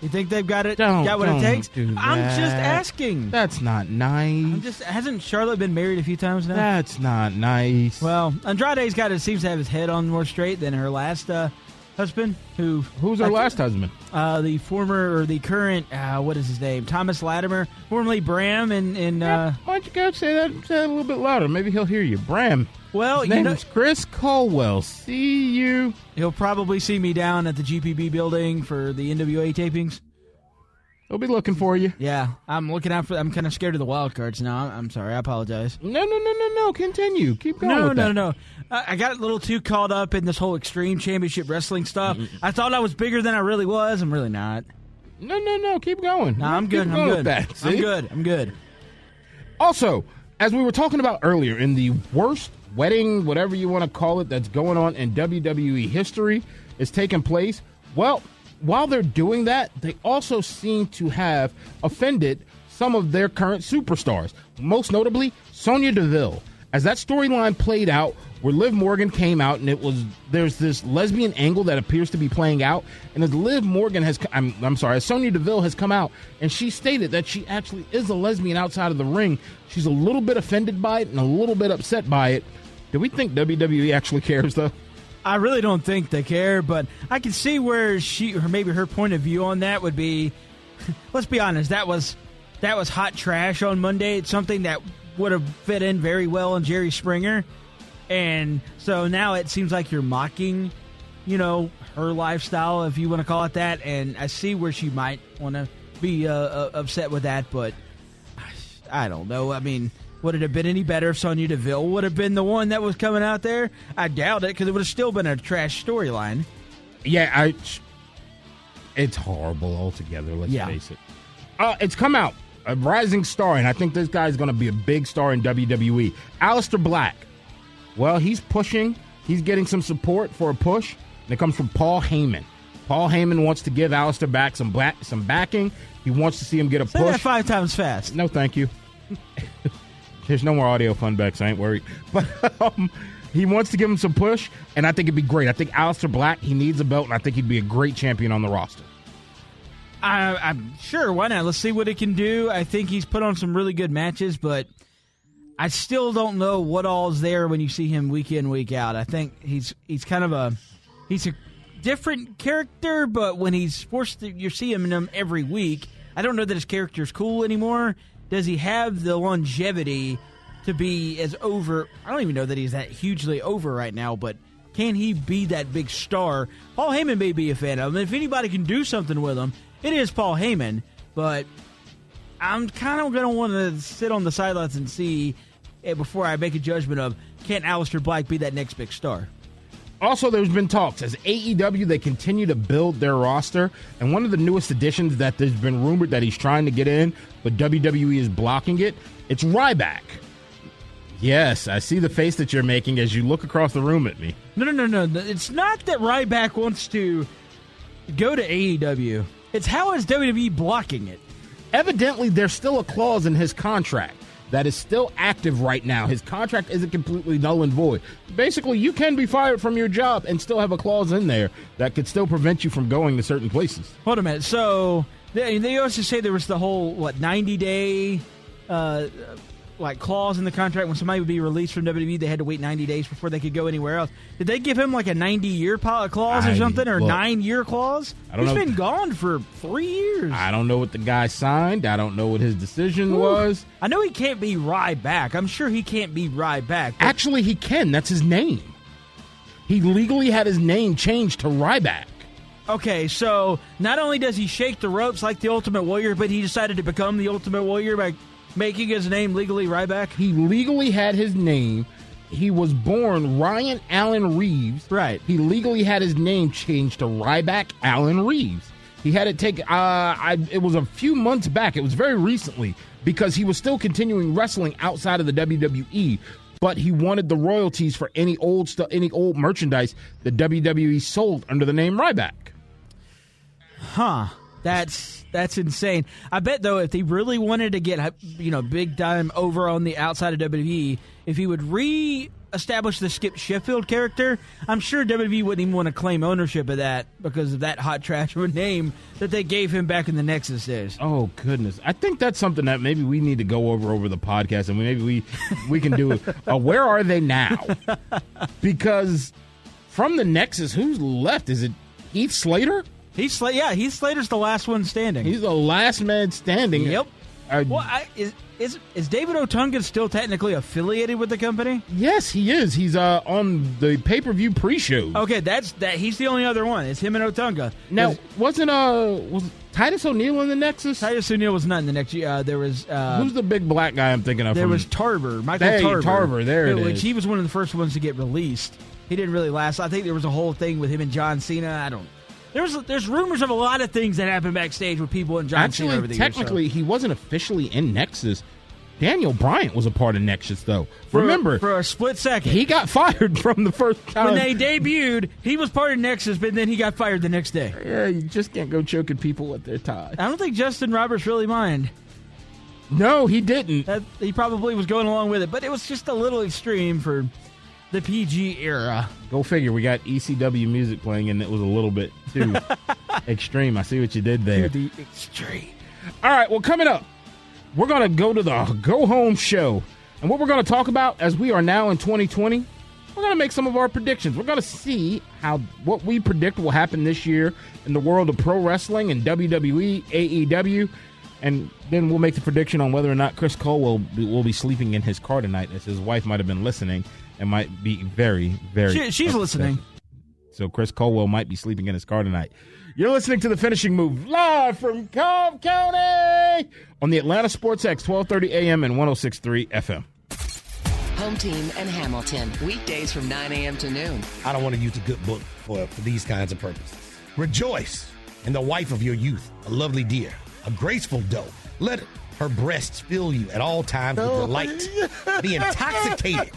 You think they've got it? Don't- got what it takes? I'm just asking. That's not nice. I'm just hasn't Charlotte been married a few times now? That's not nice. Well, Andrade's got it seems to have his head on more straight than her last uh, husband, who who's her I last husband? Uh, the former or the current uh, what is his name? Thomas Latimer, formerly Bram, and in uh, Why don't you go say that, say that a little bit louder? Maybe he'll hear you. Bram. well, His you name know, is Chris Culwell. See you. he'll probably see me down at the GPB building for the NWA tapings. He'll be looking for you. Yeah, I'm looking out for. I'm kind of scared of the wild cards now. I'm sorry. I apologize. No, no, no, no, no. Continue. Keep going. No, with no, that. no, no. I got a little too caught up in this whole extreme championship wrestling stuff. I thought I was bigger than I really was. I'm really not. No, no, no. Keep going. No, I'm Keep good. I'm going with good. That, I'm good. I'm good. Also, as we were talking about earlier, in the worst wedding, whatever you want to call it, that's going on in WWE history is taking place. Well, while they're doing that, they also seem to have offended some of their current superstars, most notably Sonya Deville. As that storyline played out, where Liv Morgan came out and it was there's this lesbian angle that appears to be playing out, and as Liv Morgan has, I'm, I'm sorry, as Sonya Deville has come out and she stated that she actually is a lesbian outside of the ring, she's a little bit offended by it and a little bit upset by it. Do we think WWE actually cares though? I really don't think they care, but I can see where she or maybe her point of view on that would be. Let's be honest. That was that was hot trash on Monday. It's something that would have fit in very well on Jerry Springer, and so now it seems like you're mocking, you know, her lifestyle, if you want to call it that. And I see where she might want to be uh, uh, upset with that, but I don't know. I mean, would it have been any better if Sonya Deville would have been the one that was coming out there? I doubt it because it would have still been a trash storyline. Yeah, I. It's horrible altogether. Let's Yeah. face it. Uh, it's come out a rising star, and I think this guy's going to be a big star in WWE. Aleister Black. Well, he's pushing. He's getting some support for a push. And it comes from Paul Heyman. Paul Heyman wants to give Aleister back some black, some backing. He wants to see him get a Say that push. five times fast. No, thank you. There's no more audio fun backs. I ain't worried. But um, he wants to give him some push, and I think it'd be great. I think Aleister Black, he needs a belt, and I think he'd be a great champion on the roster. I, I'm sure. Why not? Let's see what he can do. I think he's put on some really good matches, but I still don't know what all's there when you see him week in week out. I think he's he's kind of a he's a different character, but when he's forced to, you see him in him every week. I don't know that his character's cool anymore. Does he have the longevity to be as over? I don't even know that he's that hugely over right now, but can he be that big star? Paul Heyman may be a fan of him. If anybody can do something with him, it is Paul Heyman. But I'm kind of going to want to sit on the sidelines and see eh, before I make a judgment of can Aleister Black be that next big star? Also, there's been talks as AEW they continue to build their roster, and one of the newest additions that there's been rumored that he's trying to get in, but WWE is blocking it. It's Ryback. Yes, I see the face that you're making as you look across the room at me. No, no, no, no. It's not that Ryback wants to go to AEW. It's how is WWE blocking it? Evidently, there's still a clause in his contract that is still active right now. His contract isn't completely null and void. Basically, you can be fired from your job and still have a clause in there that could still prevent you from going to certain places. Hold a minute. So they, they also say there was the whole what ninety day. Uh, like clause in the contract when somebody would be released from WWE, they had to wait 90 days before they could go anywhere else. Did they give him like a 90 year clause or something, or look, nine year clause? I don't He's know. been gone for three years. I don't know what the guy signed. I don't know what his decision Ooh. was. I know he can't be Ryback. I'm sure he can't be Ryback. Actually, he can. That's his name. He legally had his name changed to Ryback. Okay, so not only does he shake the ropes like the Ultimate Warrior, but he decided to become the Ultimate Warrior by making his name legally Ryback. He legally had his name. He was born Ryan Allen Reeves. Right. He legally had his name changed to Ryback Allen Reeves. He had it take. Uh, I, it was a few months back. It was very recently because he was still continuing wrestling outside of the WWE. But he wanted the royalties for any old stuff, any old merchandise that WWE sold under the name Ryback. Huh. That's that's insane. I bet though, if he really wanted to get you know big time over on the outside of WWE, if he would re-establish the Skip Sheffield character, I'm sure WWE wouldn't even want to claim ownership of that because of that hot trash of a name that they gave him back in the Nexus days. Oh goodness! I think that's something that maybe we need to go over over the podcast, and maybe we we can do. uh, where are they now? Because from the Nexus, who's left? Is it Heath Slater? He's Sla- yeah, Heath Slater's the last one standing. He's the last man standing. Yep. Uh, well, I, is is is David Otunga still technically affiliated with the company? yes, he is. He's uh, on the pay per view pre show. Okay, that's that. He's the only other one. It's him and Otunga. now, wasn't uh was Titus O'Neil in the Nexus? Titus O'Neil was not in the next. Uh, there was uh, Who's the big black guy I'm thinking of? there from- was Tarver, Michael Hey, Tarver. Tarver, there it which is. he was one of the first ones to get released. He didn't really last. I think there was a whole thing with him and John Cena. I don't. There was there's rumors of a lot of things that happened backstage with people and John Cena Actually, the technically, years. he wasn't officially in Nexus. Daniel Bryant was a part of Nexus, though. For- Remember, for a split second, he got fired from the first time. when they debuted, he was part of Nexus, but then he got fired the next day. yeah, you just can't go choking people at their tie. I don't think Justin Roberts really mind. No, he didn't. That he probably was going along with it, but it was just a little extreme for the PG era. Go figure. We got ECW music playing, and it was a little bit too extreme. I see what you did there. The extreme. All right, well, coming up, we're going to go to the go home show. And what we're going to talk about as we are now in 2020, we're going to make some of our predictions. We're going to see how what we predict will happen this year in the world of pro wrestling and WWE, AEW. And then we'll make the prediction on whether or not Chris Cole will be, will be sleeping in his car tonight, as his wife might have been listening and might be very, very. She, she's upset. listening. So Chris Culwell might be sleeping in his car tonight. You're listening to the finishing move live from Cobb County on the Atlanta Sports X 1230 AM and 1063 FM. Home team and Hamilton. Weekdays from 9 a.m. to noon. I don't want to use a good book for, for these kinds of purposes. Rejoice in the wife of your youth, a lovely deer, a graceful doe. Let her breasts fill you at all times with oh. delight. Be intoxicated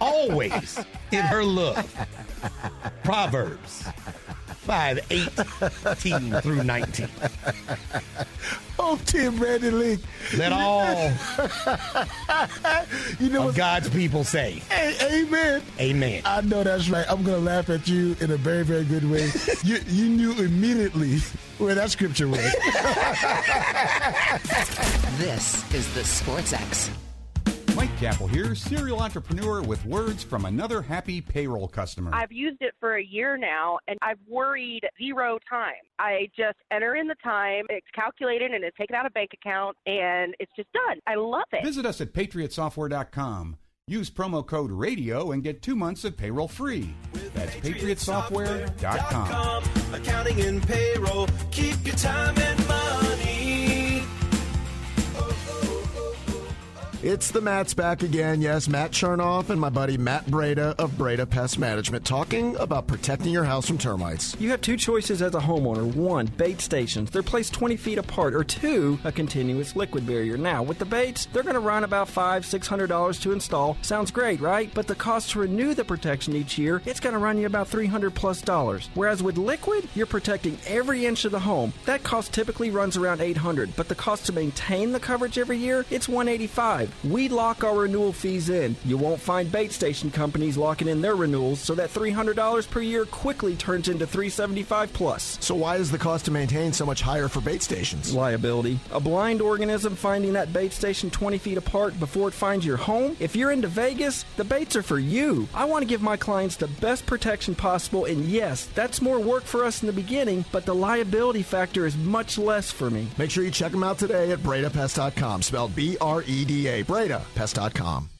always in her love. Proverbs 5 18 through 19. Oh, Tim Brandon Lee. Let all You know of what? God's people say, Hey, amen. Amen. I know that's right. I'm gonna laugh at you in a very, very good way. you you knew immediately where that scripture was. This is the Sports X. Mike Kappel here, serial entrepreneur with words from another happy payroll customer. I've used it for a year now and I've worried zero time. I just enter in the time, it's calculated and it's taken out of bank account and it's just done. I love it. Visit us at patriotsoftware.com. Use promo code RADIO and get two months of payroll free. That's patriotsoftware.com. Accounting and payroll. Keep your time and It's the Matt's back again. Yes, Matt Chernoff and my buddy Matt Breda of Breda Pest Management talking about protecting your house from termites. You have two choices as a homeowner. One, bait stations. They're placed 20 feet apart. Or two, a continuous liquid barrier. Now, with the baits, they're going to run about five, six hundred dollars to install. Sounds great, right? But the cost to renew the protection each year, it's going to run you about 300 plus dollars. Whereas with liquid, you're protecting every inch of the home. That cost typically runs around 800, but the cost to maintain the coverage every year, it's 185. We lock our renewal fees in. You won't find bait station companies locking in their renewals, so that $300 per year quickly turns into 375 plus. So why is the cost to maintain so much higher for bait stations? Liability. A blind organism finding that bait station 20 feet apart before it finds your home? If you're into Vegas, the baits are for you. I want to give my clients the best protection possible, and yes, that's more work for us in the beginning, but the liability factor is much less for me. Make sure you check them out today at BredaPest.com, spelled B R E D A, BredaPest.com.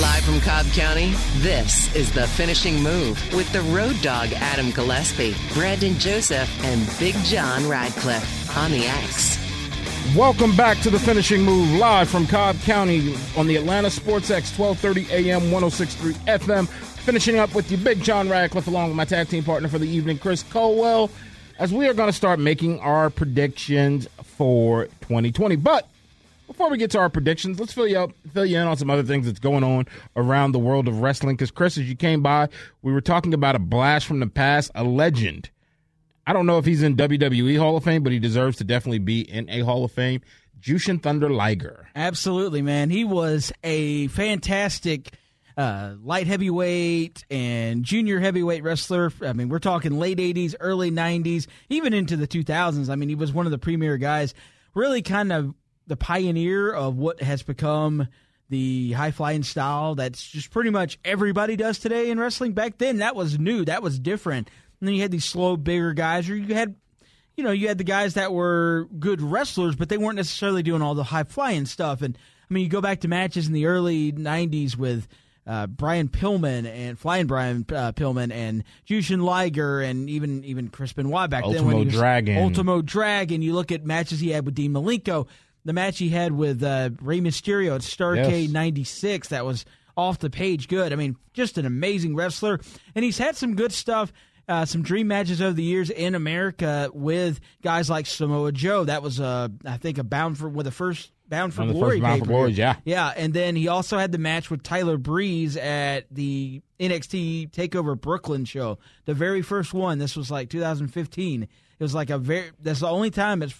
Live from Cobb County, this is The Finishing Move with the road dog Adam Gillespie, Brandon Joseph, and Big John Radcliffe on the X. Welcome back to the finishing move live from Cobb County on the Atlanta Sports X 1230 AM 1063 FM. Finishing up with you, Big John Radcliffe, along with my tag team partner for the evening, Chris Culwell, as we are going to start making our predictions for 2020. But before we get to our predictions, let's fill you up, fill you in on some other things that's going on around the world of wrestling. Because Chris, as you came by, we were talking about a blast from the past, a legend. I don't know if he's in WWE Hall of Fame, but he deserves to definitely be in a Hall of Fame. Jushin Thunder Liger. Absolutely, man. He was a fantastic uh, light heavyweight and junior heavyweight wrestler. I mean, we're talking late 80s, early 90s, even into the 2000s. I mean, he was one of the premier guys, really kind of the pioneer of what has become the high flying style that's just pretty much everybody does today in wrestling. Back then, that was new, that was different. And then you had these slow, bigger guys, or you had, you know, you had the guys that were good wrestlers, but they weren't necessarily doing all the high flying stuff. And I mean, you go back to matches in the early '90s with uh, Brian Pillman and Flying Brian uh, Pillman and Jushin Liger and even even Chris Benoit back Ultimo then. Was Dragon. Ultimo Dragon. You look at matches he had with Dean Malenko, the match he had with uh, Rey Mysterio at Starrcade Yes. '96. That was off the page good. I mean, just an amazing wrestler, and he's had some good stuff. Uh, some dream matches over the years in America with guys like Samoa Joe. That was, uh, I think, a bound for with the first bound for the glory. Bound for pay-per-view. Yeah. yeah. And then he also had the match with Tyler Breeze at the NXT Takeover Brooklyn show, the very first one. This was like 2015. It was like a very. That's the only time it's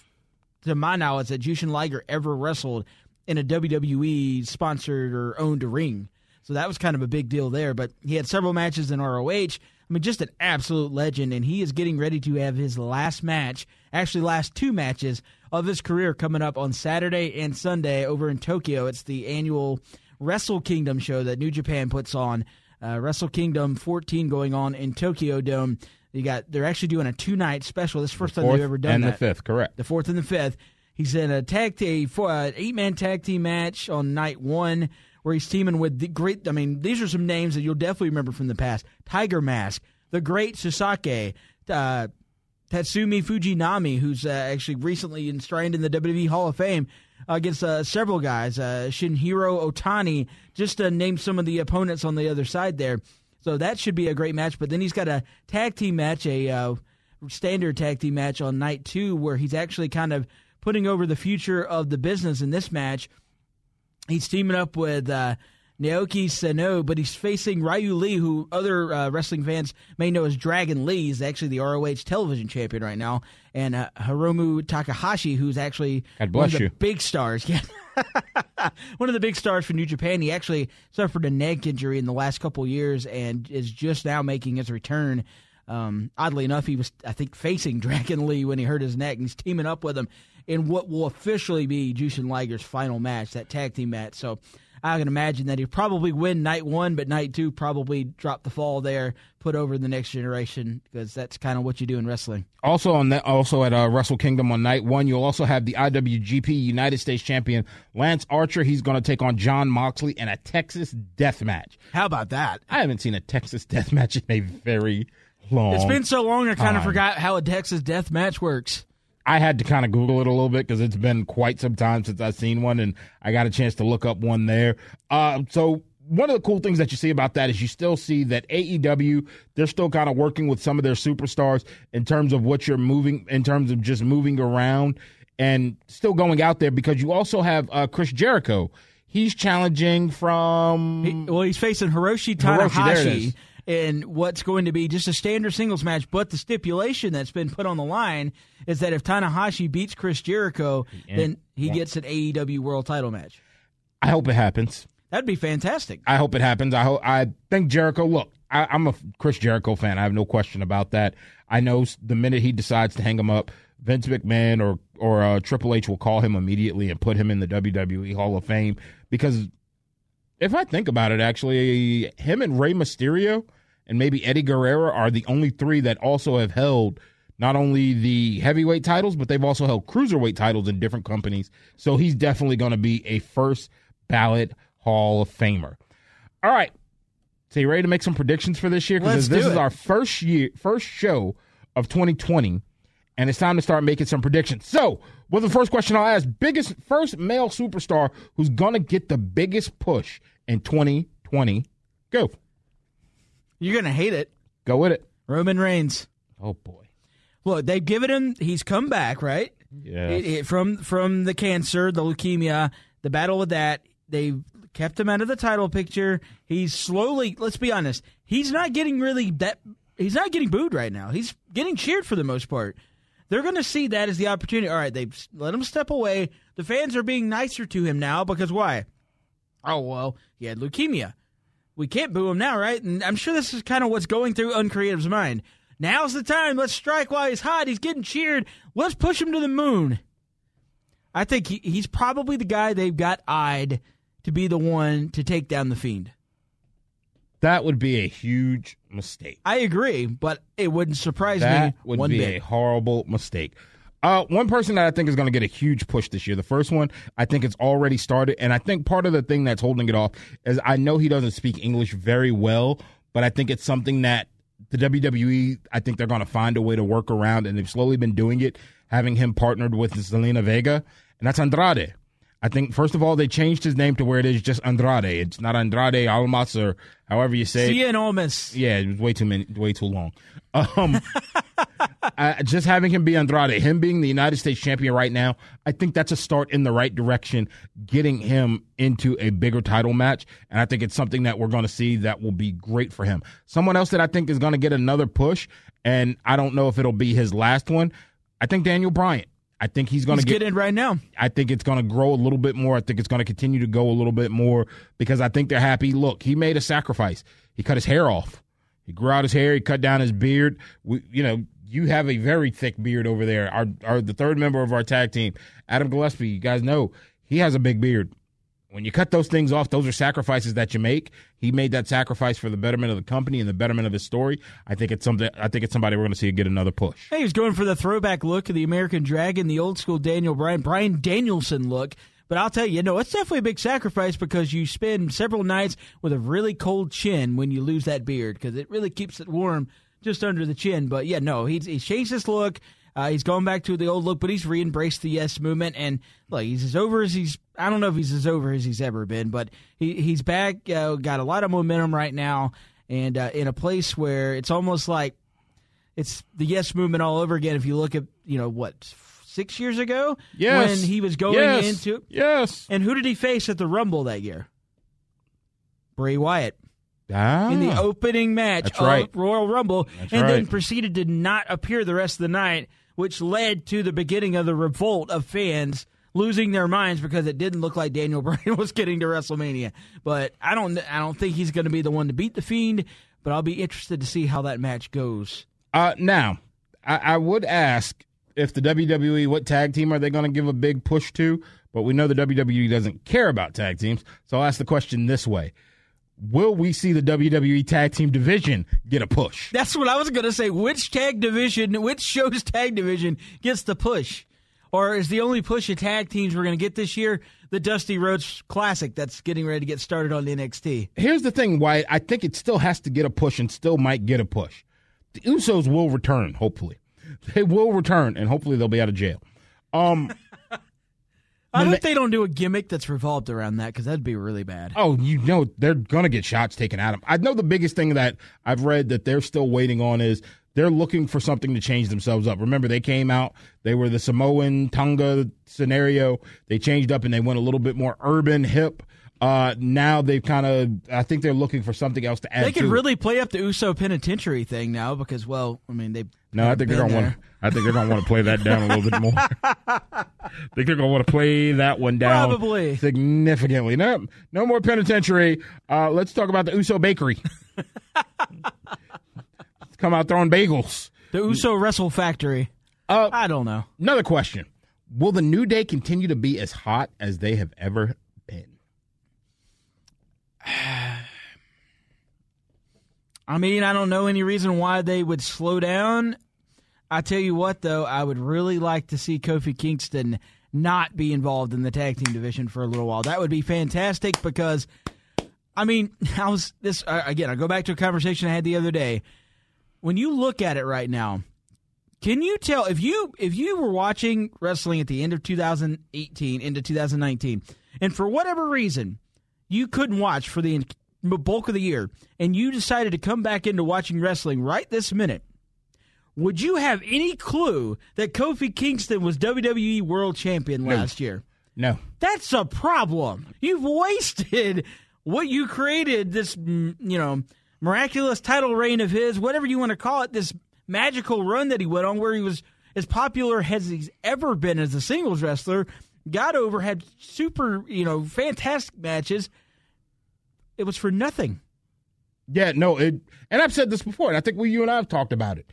to my knowledge that Jushin Liger ever wrestled in a WWE sponsored or owned ring. So that was kind of a big deal there. But he had several matches in ROH. I mean, just an absolute legend, and he is getting ready to have his last match, actually, last two matches of his career coming up on Saturday and Sunday over in Tokyo. It's the annual Wrestle Kingdom show that New Japan puts on. Uh, Wrestle Kingdom 14 going on in Tokyo Dome. You got they're actually doing a two night special. This is the first time they've ever done and that And the fifth, correct. the fourth and the fifth. He's in a tag team, for an eight man tag team match on night one, where he's teaming with the great. I mean, these are some names that you'll definitely remember from the past: Tiger Mask, the Great Sasuke, uh, Tatsumi Fujinami, who's uh, actually recently enshrined in the WWE Hall of Fame against uh, several guys, uh, Shinjiro Otani, just to name some of the opponents on the other side there. So that should be a great match. But then he's got a tag team match, a uh, standard tag team match on night two, where he's actually kind of putting over the future of the business in this match. He's teaming up with uh, Naoki Sano, but he's facing Ryu Lee, who other uh, wrestling fans may know as Dragon Lee. He's actually the ROH television champion right now. And uh, Hiromu Takahashi, who's actually God one of bless the you. big stars. Yeah. one of the big stars for New Japan. He actually suffered a neck injury in the last couple years and is just now making his return. Um, oddly enough, he was, I think, facing Dragon Lee when he hurt his neck, and he's teaming up with him in what will officially be Jushin Liger's final match, that tag team match. So I can imagine that he'll probably win night one, but night two probably drop the fall there, put over the next generation, because that's kind of what you do in wrestling. Also on that, also at uh, Wrestle Kingdom on night one, you'll also have the IWGP United States Champion Lance Archer. He's going to take on Jon Moxley in a Texas Death Match. How about that? I haven't seen a Texas Death Match in a very long. It's been so long, I kind of forgot how a Texas death match works. I had to kind of Google it a little bit because it's been quite some time since I've seen one, and I got a chance to look up one there. Uh, so one of the cool things that you see about that is you still see that AEW they're still kind of working with some of their superstars in terms of what you're moving in terms of just moving around and still going out there because you also have uh, Chris Jericho. He's challenging from he, well, he's facing Hiroshi Tanahashi in what's going to be just a standard singles match. But the stipulation that's been put on the line is that if Tanahashi beats Chris Jericho, and, then he gets an AEW World Title match. I hope it happens. That'd be fantastic. I hope it happens. I hope. I think Jericho. Look, I, I'm a Chris Jericho fan. I have no question about that. I know the minute he decides to hang him up, Vince McMahon or or uh, Triple H will call him immediately and put him in the WWE Hall of Fame because if I think about it, actually, him and Rey Mysterio and maybe Eddie Guerrero are the only three that also have held not only the heavyweight titles, but they've also held cruiserweight titles in different companies. So he's definitely going to be a first ballot Hall of Famer. All right. So you ready to make some predictions for this year? Because this is our first year, first show of 2020, and it's time to start making some predictions. So, well, the first question I'll ask: biggest first male superstar who's gonna get the biggest push in 2020? Go. You're gonna hate it. Go with it. Roman Reigns. Oh boy. Look, they've given him. He's come back, right? Yeah. From from the cancer, the leukemia, the battle with that. They've kept him out of the title picture. He's slowly. Let's be honest. He's not getting really that. He's not getting booed right now. He's getting cheered for the most part. They're going to see that as the opportunity. All right, they've let him step away. The fans are being nicer to him now because why? Oh well, he had leukemia. We can't boo him now, right? And I'm sure this is kind of what's going through Uncreative's mind. Now's the time. Let's strike while he's hot. He's getting cheered. Let's push him to the moon. I think he, he's probably the guy they've got eyed to be the one to take down the fiend. That would be a huge mistake. I agree, but it wouldn't surprise that me That would one be bit. a horrible mistake. Uh, one person that I think is going to get a huge push this year. The first one, I think it's already started, and I think part of the thing that's holding it off is I know he doesn't speak English very well, but I think it's something that the WWE, I think they're going to find a way to work around, and they've slowly been doing it, having him partnered with Zelina Vega, and that's Andrade. I think first of all they changed his name to where it is just Andrade. It's not Andrade Almas or however you say. Cien Almas. Yeah, it was way too many, way too long. Um, I, just having him be Andrade, him being the United States champion right now, I think that's a start in the right direction, getting him into a bigger title match, and I think it's something that we're going to see that will be great for him. Someone else that I think is going to get another push, and I don't know if it'll be his last one. I think Daniel Bryant. I think he's going to get in right now. I think it's going to grow a little bit more. I think it's going to continue to go a little bit more because I think they're happy. Look, he made a sacrifice. He cut his hair off. He grew out his hair. He cut down his beard. We, you know, you have a very thick beard over there. Our, our the third member of our tag team, Adam Gillespie. You guys know he has a big beard. When you cut those things off, those are sacrifices that you make. He made that sacrifice for the betterment of the company and the betterment of his story. I think it's something. I think it's somebody we're going to see get another push. Hey, he was going for the throwback look of the American Dragon, the old school Daniel Bryan, Brian Danielson look. But I'll tell you, no, it's definitely a big sacrifice because you spend several nights with a really cold chin when you lose that beard because it really keeps it warm just under the chin. But yeah, no, he's, he's changed his look. Uh, he's going back to the old look, but he's re-embraced the yes movement, and look, he's as over as he's. I don't know if he's as over as he's ever been, but he he's back. Uh, got a lot of momentum right now, and uh, in a place where it's almost like it's the yes movement all over again. If you look at you know what six years ago, Yes. when he was going Yes. into yes, and who did he face at the Rumble that year? Bray Wyatt ah, in the opening match That's of right. Royal Rumble, That's and then proceeded to not appear the rest of the night, which led to the beginning of the revolt of fans losing their minds because it didn't look like Daniel Bryan was getting to WrestleMania. But I don't, I don't think he's going to be the one to beat the Fiend. But I'll be interested to see how that match goes. Uh, now, I, I would ask if the WWE, what tag team are they going to give a big push to? But we know the WWE doesn't care about tag teams. So I'll ask the question this way Will we see the WWE tag team division get a push? That's what I was going to say. Which tag division, which show's tag division gets the push? Or is the only push of tag teams we're going to get this year the Dusty Rhodes Classic that's getting ready to get started on NXT? Here's the thing why I think it still has to get a push and still might get a push. The Usos will return, hopefully. they will return, and hopefully they'll be out of jail. Um, I hope they- don't do a gimmick that's revolved around that because that'd be really bad. oh, you know they're gonna get shots taken at them. I know the biggest thing that I've read that they're still waiting on is they're looking for something to change themselves up. Remember, they came out, they were the Samoan Tonga scenario. They changed up and they went a little bit more urban, hip. Uh, now they've kind of, I think they're looking for something else to add. They could it. really play up the USO penitentiary thing now because, well, I mean, they. No, I think they're gonna want. to I think they're gonna want to play that down a little bit more. I think they're gonna want to play that one down Probably. significantly. No, no more penitentiary. Uh, let's talk about the Uso Bakery. Come out throwing bagels. The USO Wrestle Factory. Uh, I don't know. Another question: Will the New Day continue to be as hot as they have ever? I mean, I don't know any reason why they would slow down. I tell you what, though, I would really like to see Kofi Kingston not be involved in the tag team division for a little while. That would be fantastic because, I mean, I was this again. I go back to a conversation I had the other day. When you look at it right now, can you tell if you if you were watching wrestling at the end of 2018 into 2019, and for whatever reason you couldn't watch for the bulk of the year, and you decided to come back into watching wrestling right this minute, would you have any clue that Kofi Kingston was WWE World Champion No. last year? No. That's a problem. You've wasted what you created this, you know, miraculous title reign of his, whatever you want to call it, this magical run that he went on where he was as popular as he's ever been as a singles wrestler, got over, had super, you know, fantastic matches. It was for nothing. Yeah, no, it, and I've said this before, and I think we, you and I have talked about it.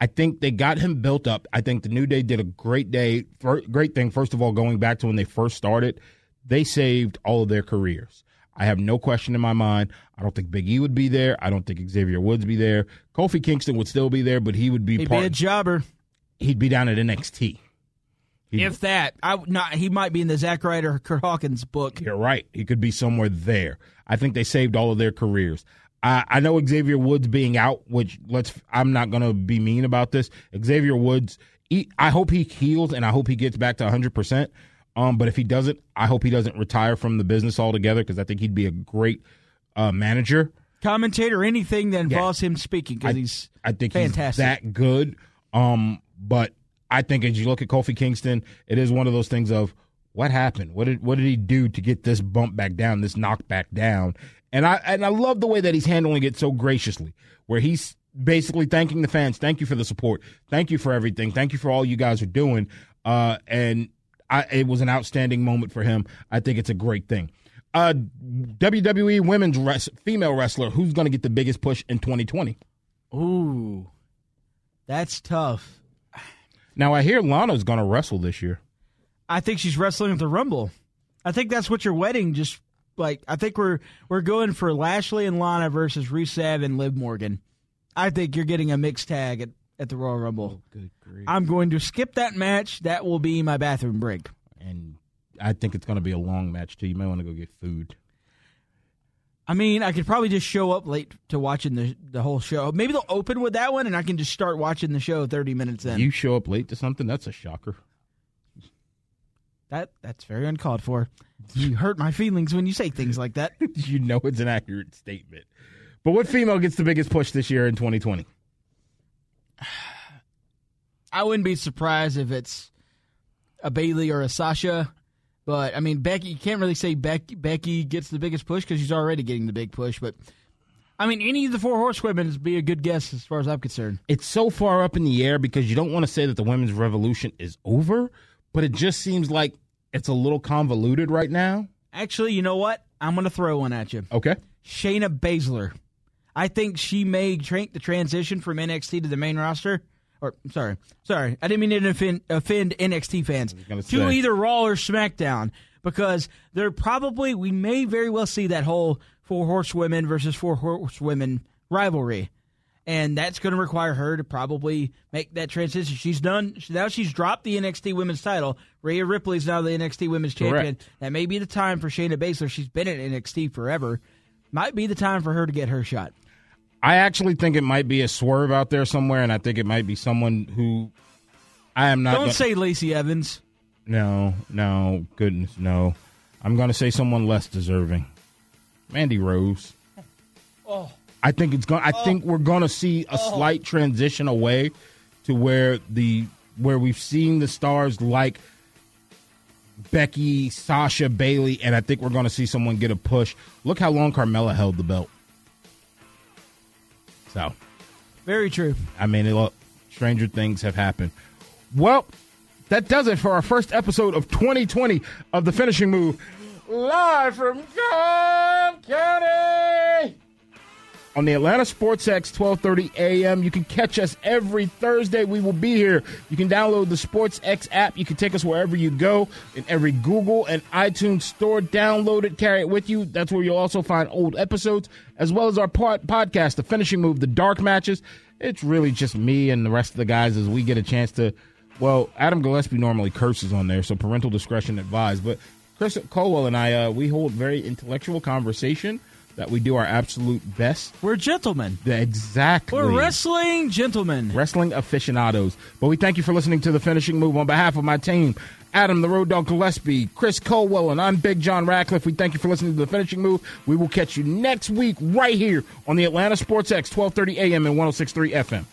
I think they got him built up. I think the New Day did a great day, great thing. First of all, going back to when they first started, they saved all of their careers. I have no question in my mind. I don't think Big E would be there. I don't think Xavier Woods be there. Kofi Kingston would still be there, but he would be He'd part. be a jobber. he'd be down at NXT. He'd- If that, I would not. He might be in the Zack Ryder, Curt Hawkins book. You're right. He could be somewhere there. I think they saved all of their careers. I, I know Xavier Woods being out, which let's. I'm not going to be mean about this. Xavier Woods. He, I hope he heals and I hope he gets back to 100. percent Um, but if he doesn't, I hope he doesn't retire from the business altogether because I think he'd be a great uh, manager. Commentator, anything that involves him speaking because he's I think fantastic. he's that good. Um, but I think as you look at Kofi Kingston, it is one of those things of what happened. What did what did he do to get this bump back down, this knock back down? And I and I love the way that he's handling it so graciously, where he's basically thanking the fans. Thank you for the support. Thank you for everything. Thank you for all you guys are doing. Uh, and I, it was an outstanding moment for him. I think it's a great thing. Uh, WWE women's res- female wrestler, who's going to get the biggest push in 2020? Ooh, that's tough. Now I hear Lana's going to wrestle this year. I think she's wrestling at the Rumble. I think that's what your wedding just like. I think we're we're going for Lashley and Lana versus Rusev and Liv Morgan. I think you're getting a mixed tag at, at the Royal Rumble. Oh, good grief. I'm going to skip that match. That will be my bathroom break. And I think it's going to be a long match too. You might want to go get food. I mean, I could probably just show up late to watching the the whole show. Maybe they'll open with that one, and I can just start watching the show 30 minutes in. You show up late to something, that's a shocker. that that's very uncalled for. You hurt my feelings when you say things like that. you know it's an accurate statement. But what female gets the biggest push this year in 2020? I wouldn't be surprised if it's a Bayley or a Sasha. But I mean, Becky. You can't really say Becky. Becky gets the biggest push because she's already getting the big push. But I mean, any of the four horsewomen would be a good guess as far as I'm concerned. It's so far up in the air because you don't want to say that the women's revolution is over, but it just seems like it's a little convoluted right now. Actually, you know what? I'm going to throw one at you. Okay. Shayna Baszler. I think she may tra- the transition from NXT to the main roster. Or sorry, sorry, I didn't mean to offend, offend NXT fans gonna say. either Raw or SmackDown because they're probably we may very well see that whole four horsewomen versus four horsewomen rivalry, and that's going to require her to probably make that transition. She's done now. She's dropped the NXT Women's title. Rhea Ripley's now the NXT Women's Champion. That may be the time for Shayna Baszler. She's been at NXT forever. Might be the time for her to get her shot. I actually think it might be a swerve out there somewhere, and I think it might be someone who I am not. Don't go- say Lacey Evans. no, no, goodness, no. I'm going to say someone less deserving. Mandy Rose. Oh. I think it's going. I oh. think we're going to see a oh. slight transition away to where the where we've seen the stars like Becky, Sasha, Bayley, and I think we're going to see someone get a push. Look how long Carmella held the belt. So, Very true. I mean, look, stranger things have happened. Well, that does it for our first episode of 2020 of the Finishing Move, live from Cobb County on the Atlanta Sports X 12:30 a.m. You can catch us every Thursday. We will be here. You can download the Sports X app. You can take us wherever you go in every Google and iTunes store. Download it, carry it with you. That's where you'll also find old episodes as well as our pod- podcast, The Finishing Move, The Dark Matches. It's really just me and the rest of the guys as we get a chance to. Well, Adam Gillespie normally curses on there, so parental discretion advised. But Chris Culwell and I, uh, we hold very intellectual conversation that we do our absolute best. We're gentlemen. Exactly. We're wrestling gentlemen. Wrestling aficionados. But we thank you for listening to the finishing move on behalf of my team. Adam the Road Dog Gillespie, Chris Culwell, and I'm Big John Radcliffe. We thank you for listening to the finishing move. We will catch you next week right here on the Atlanta Sports X, 1230 AM and 1063 FM.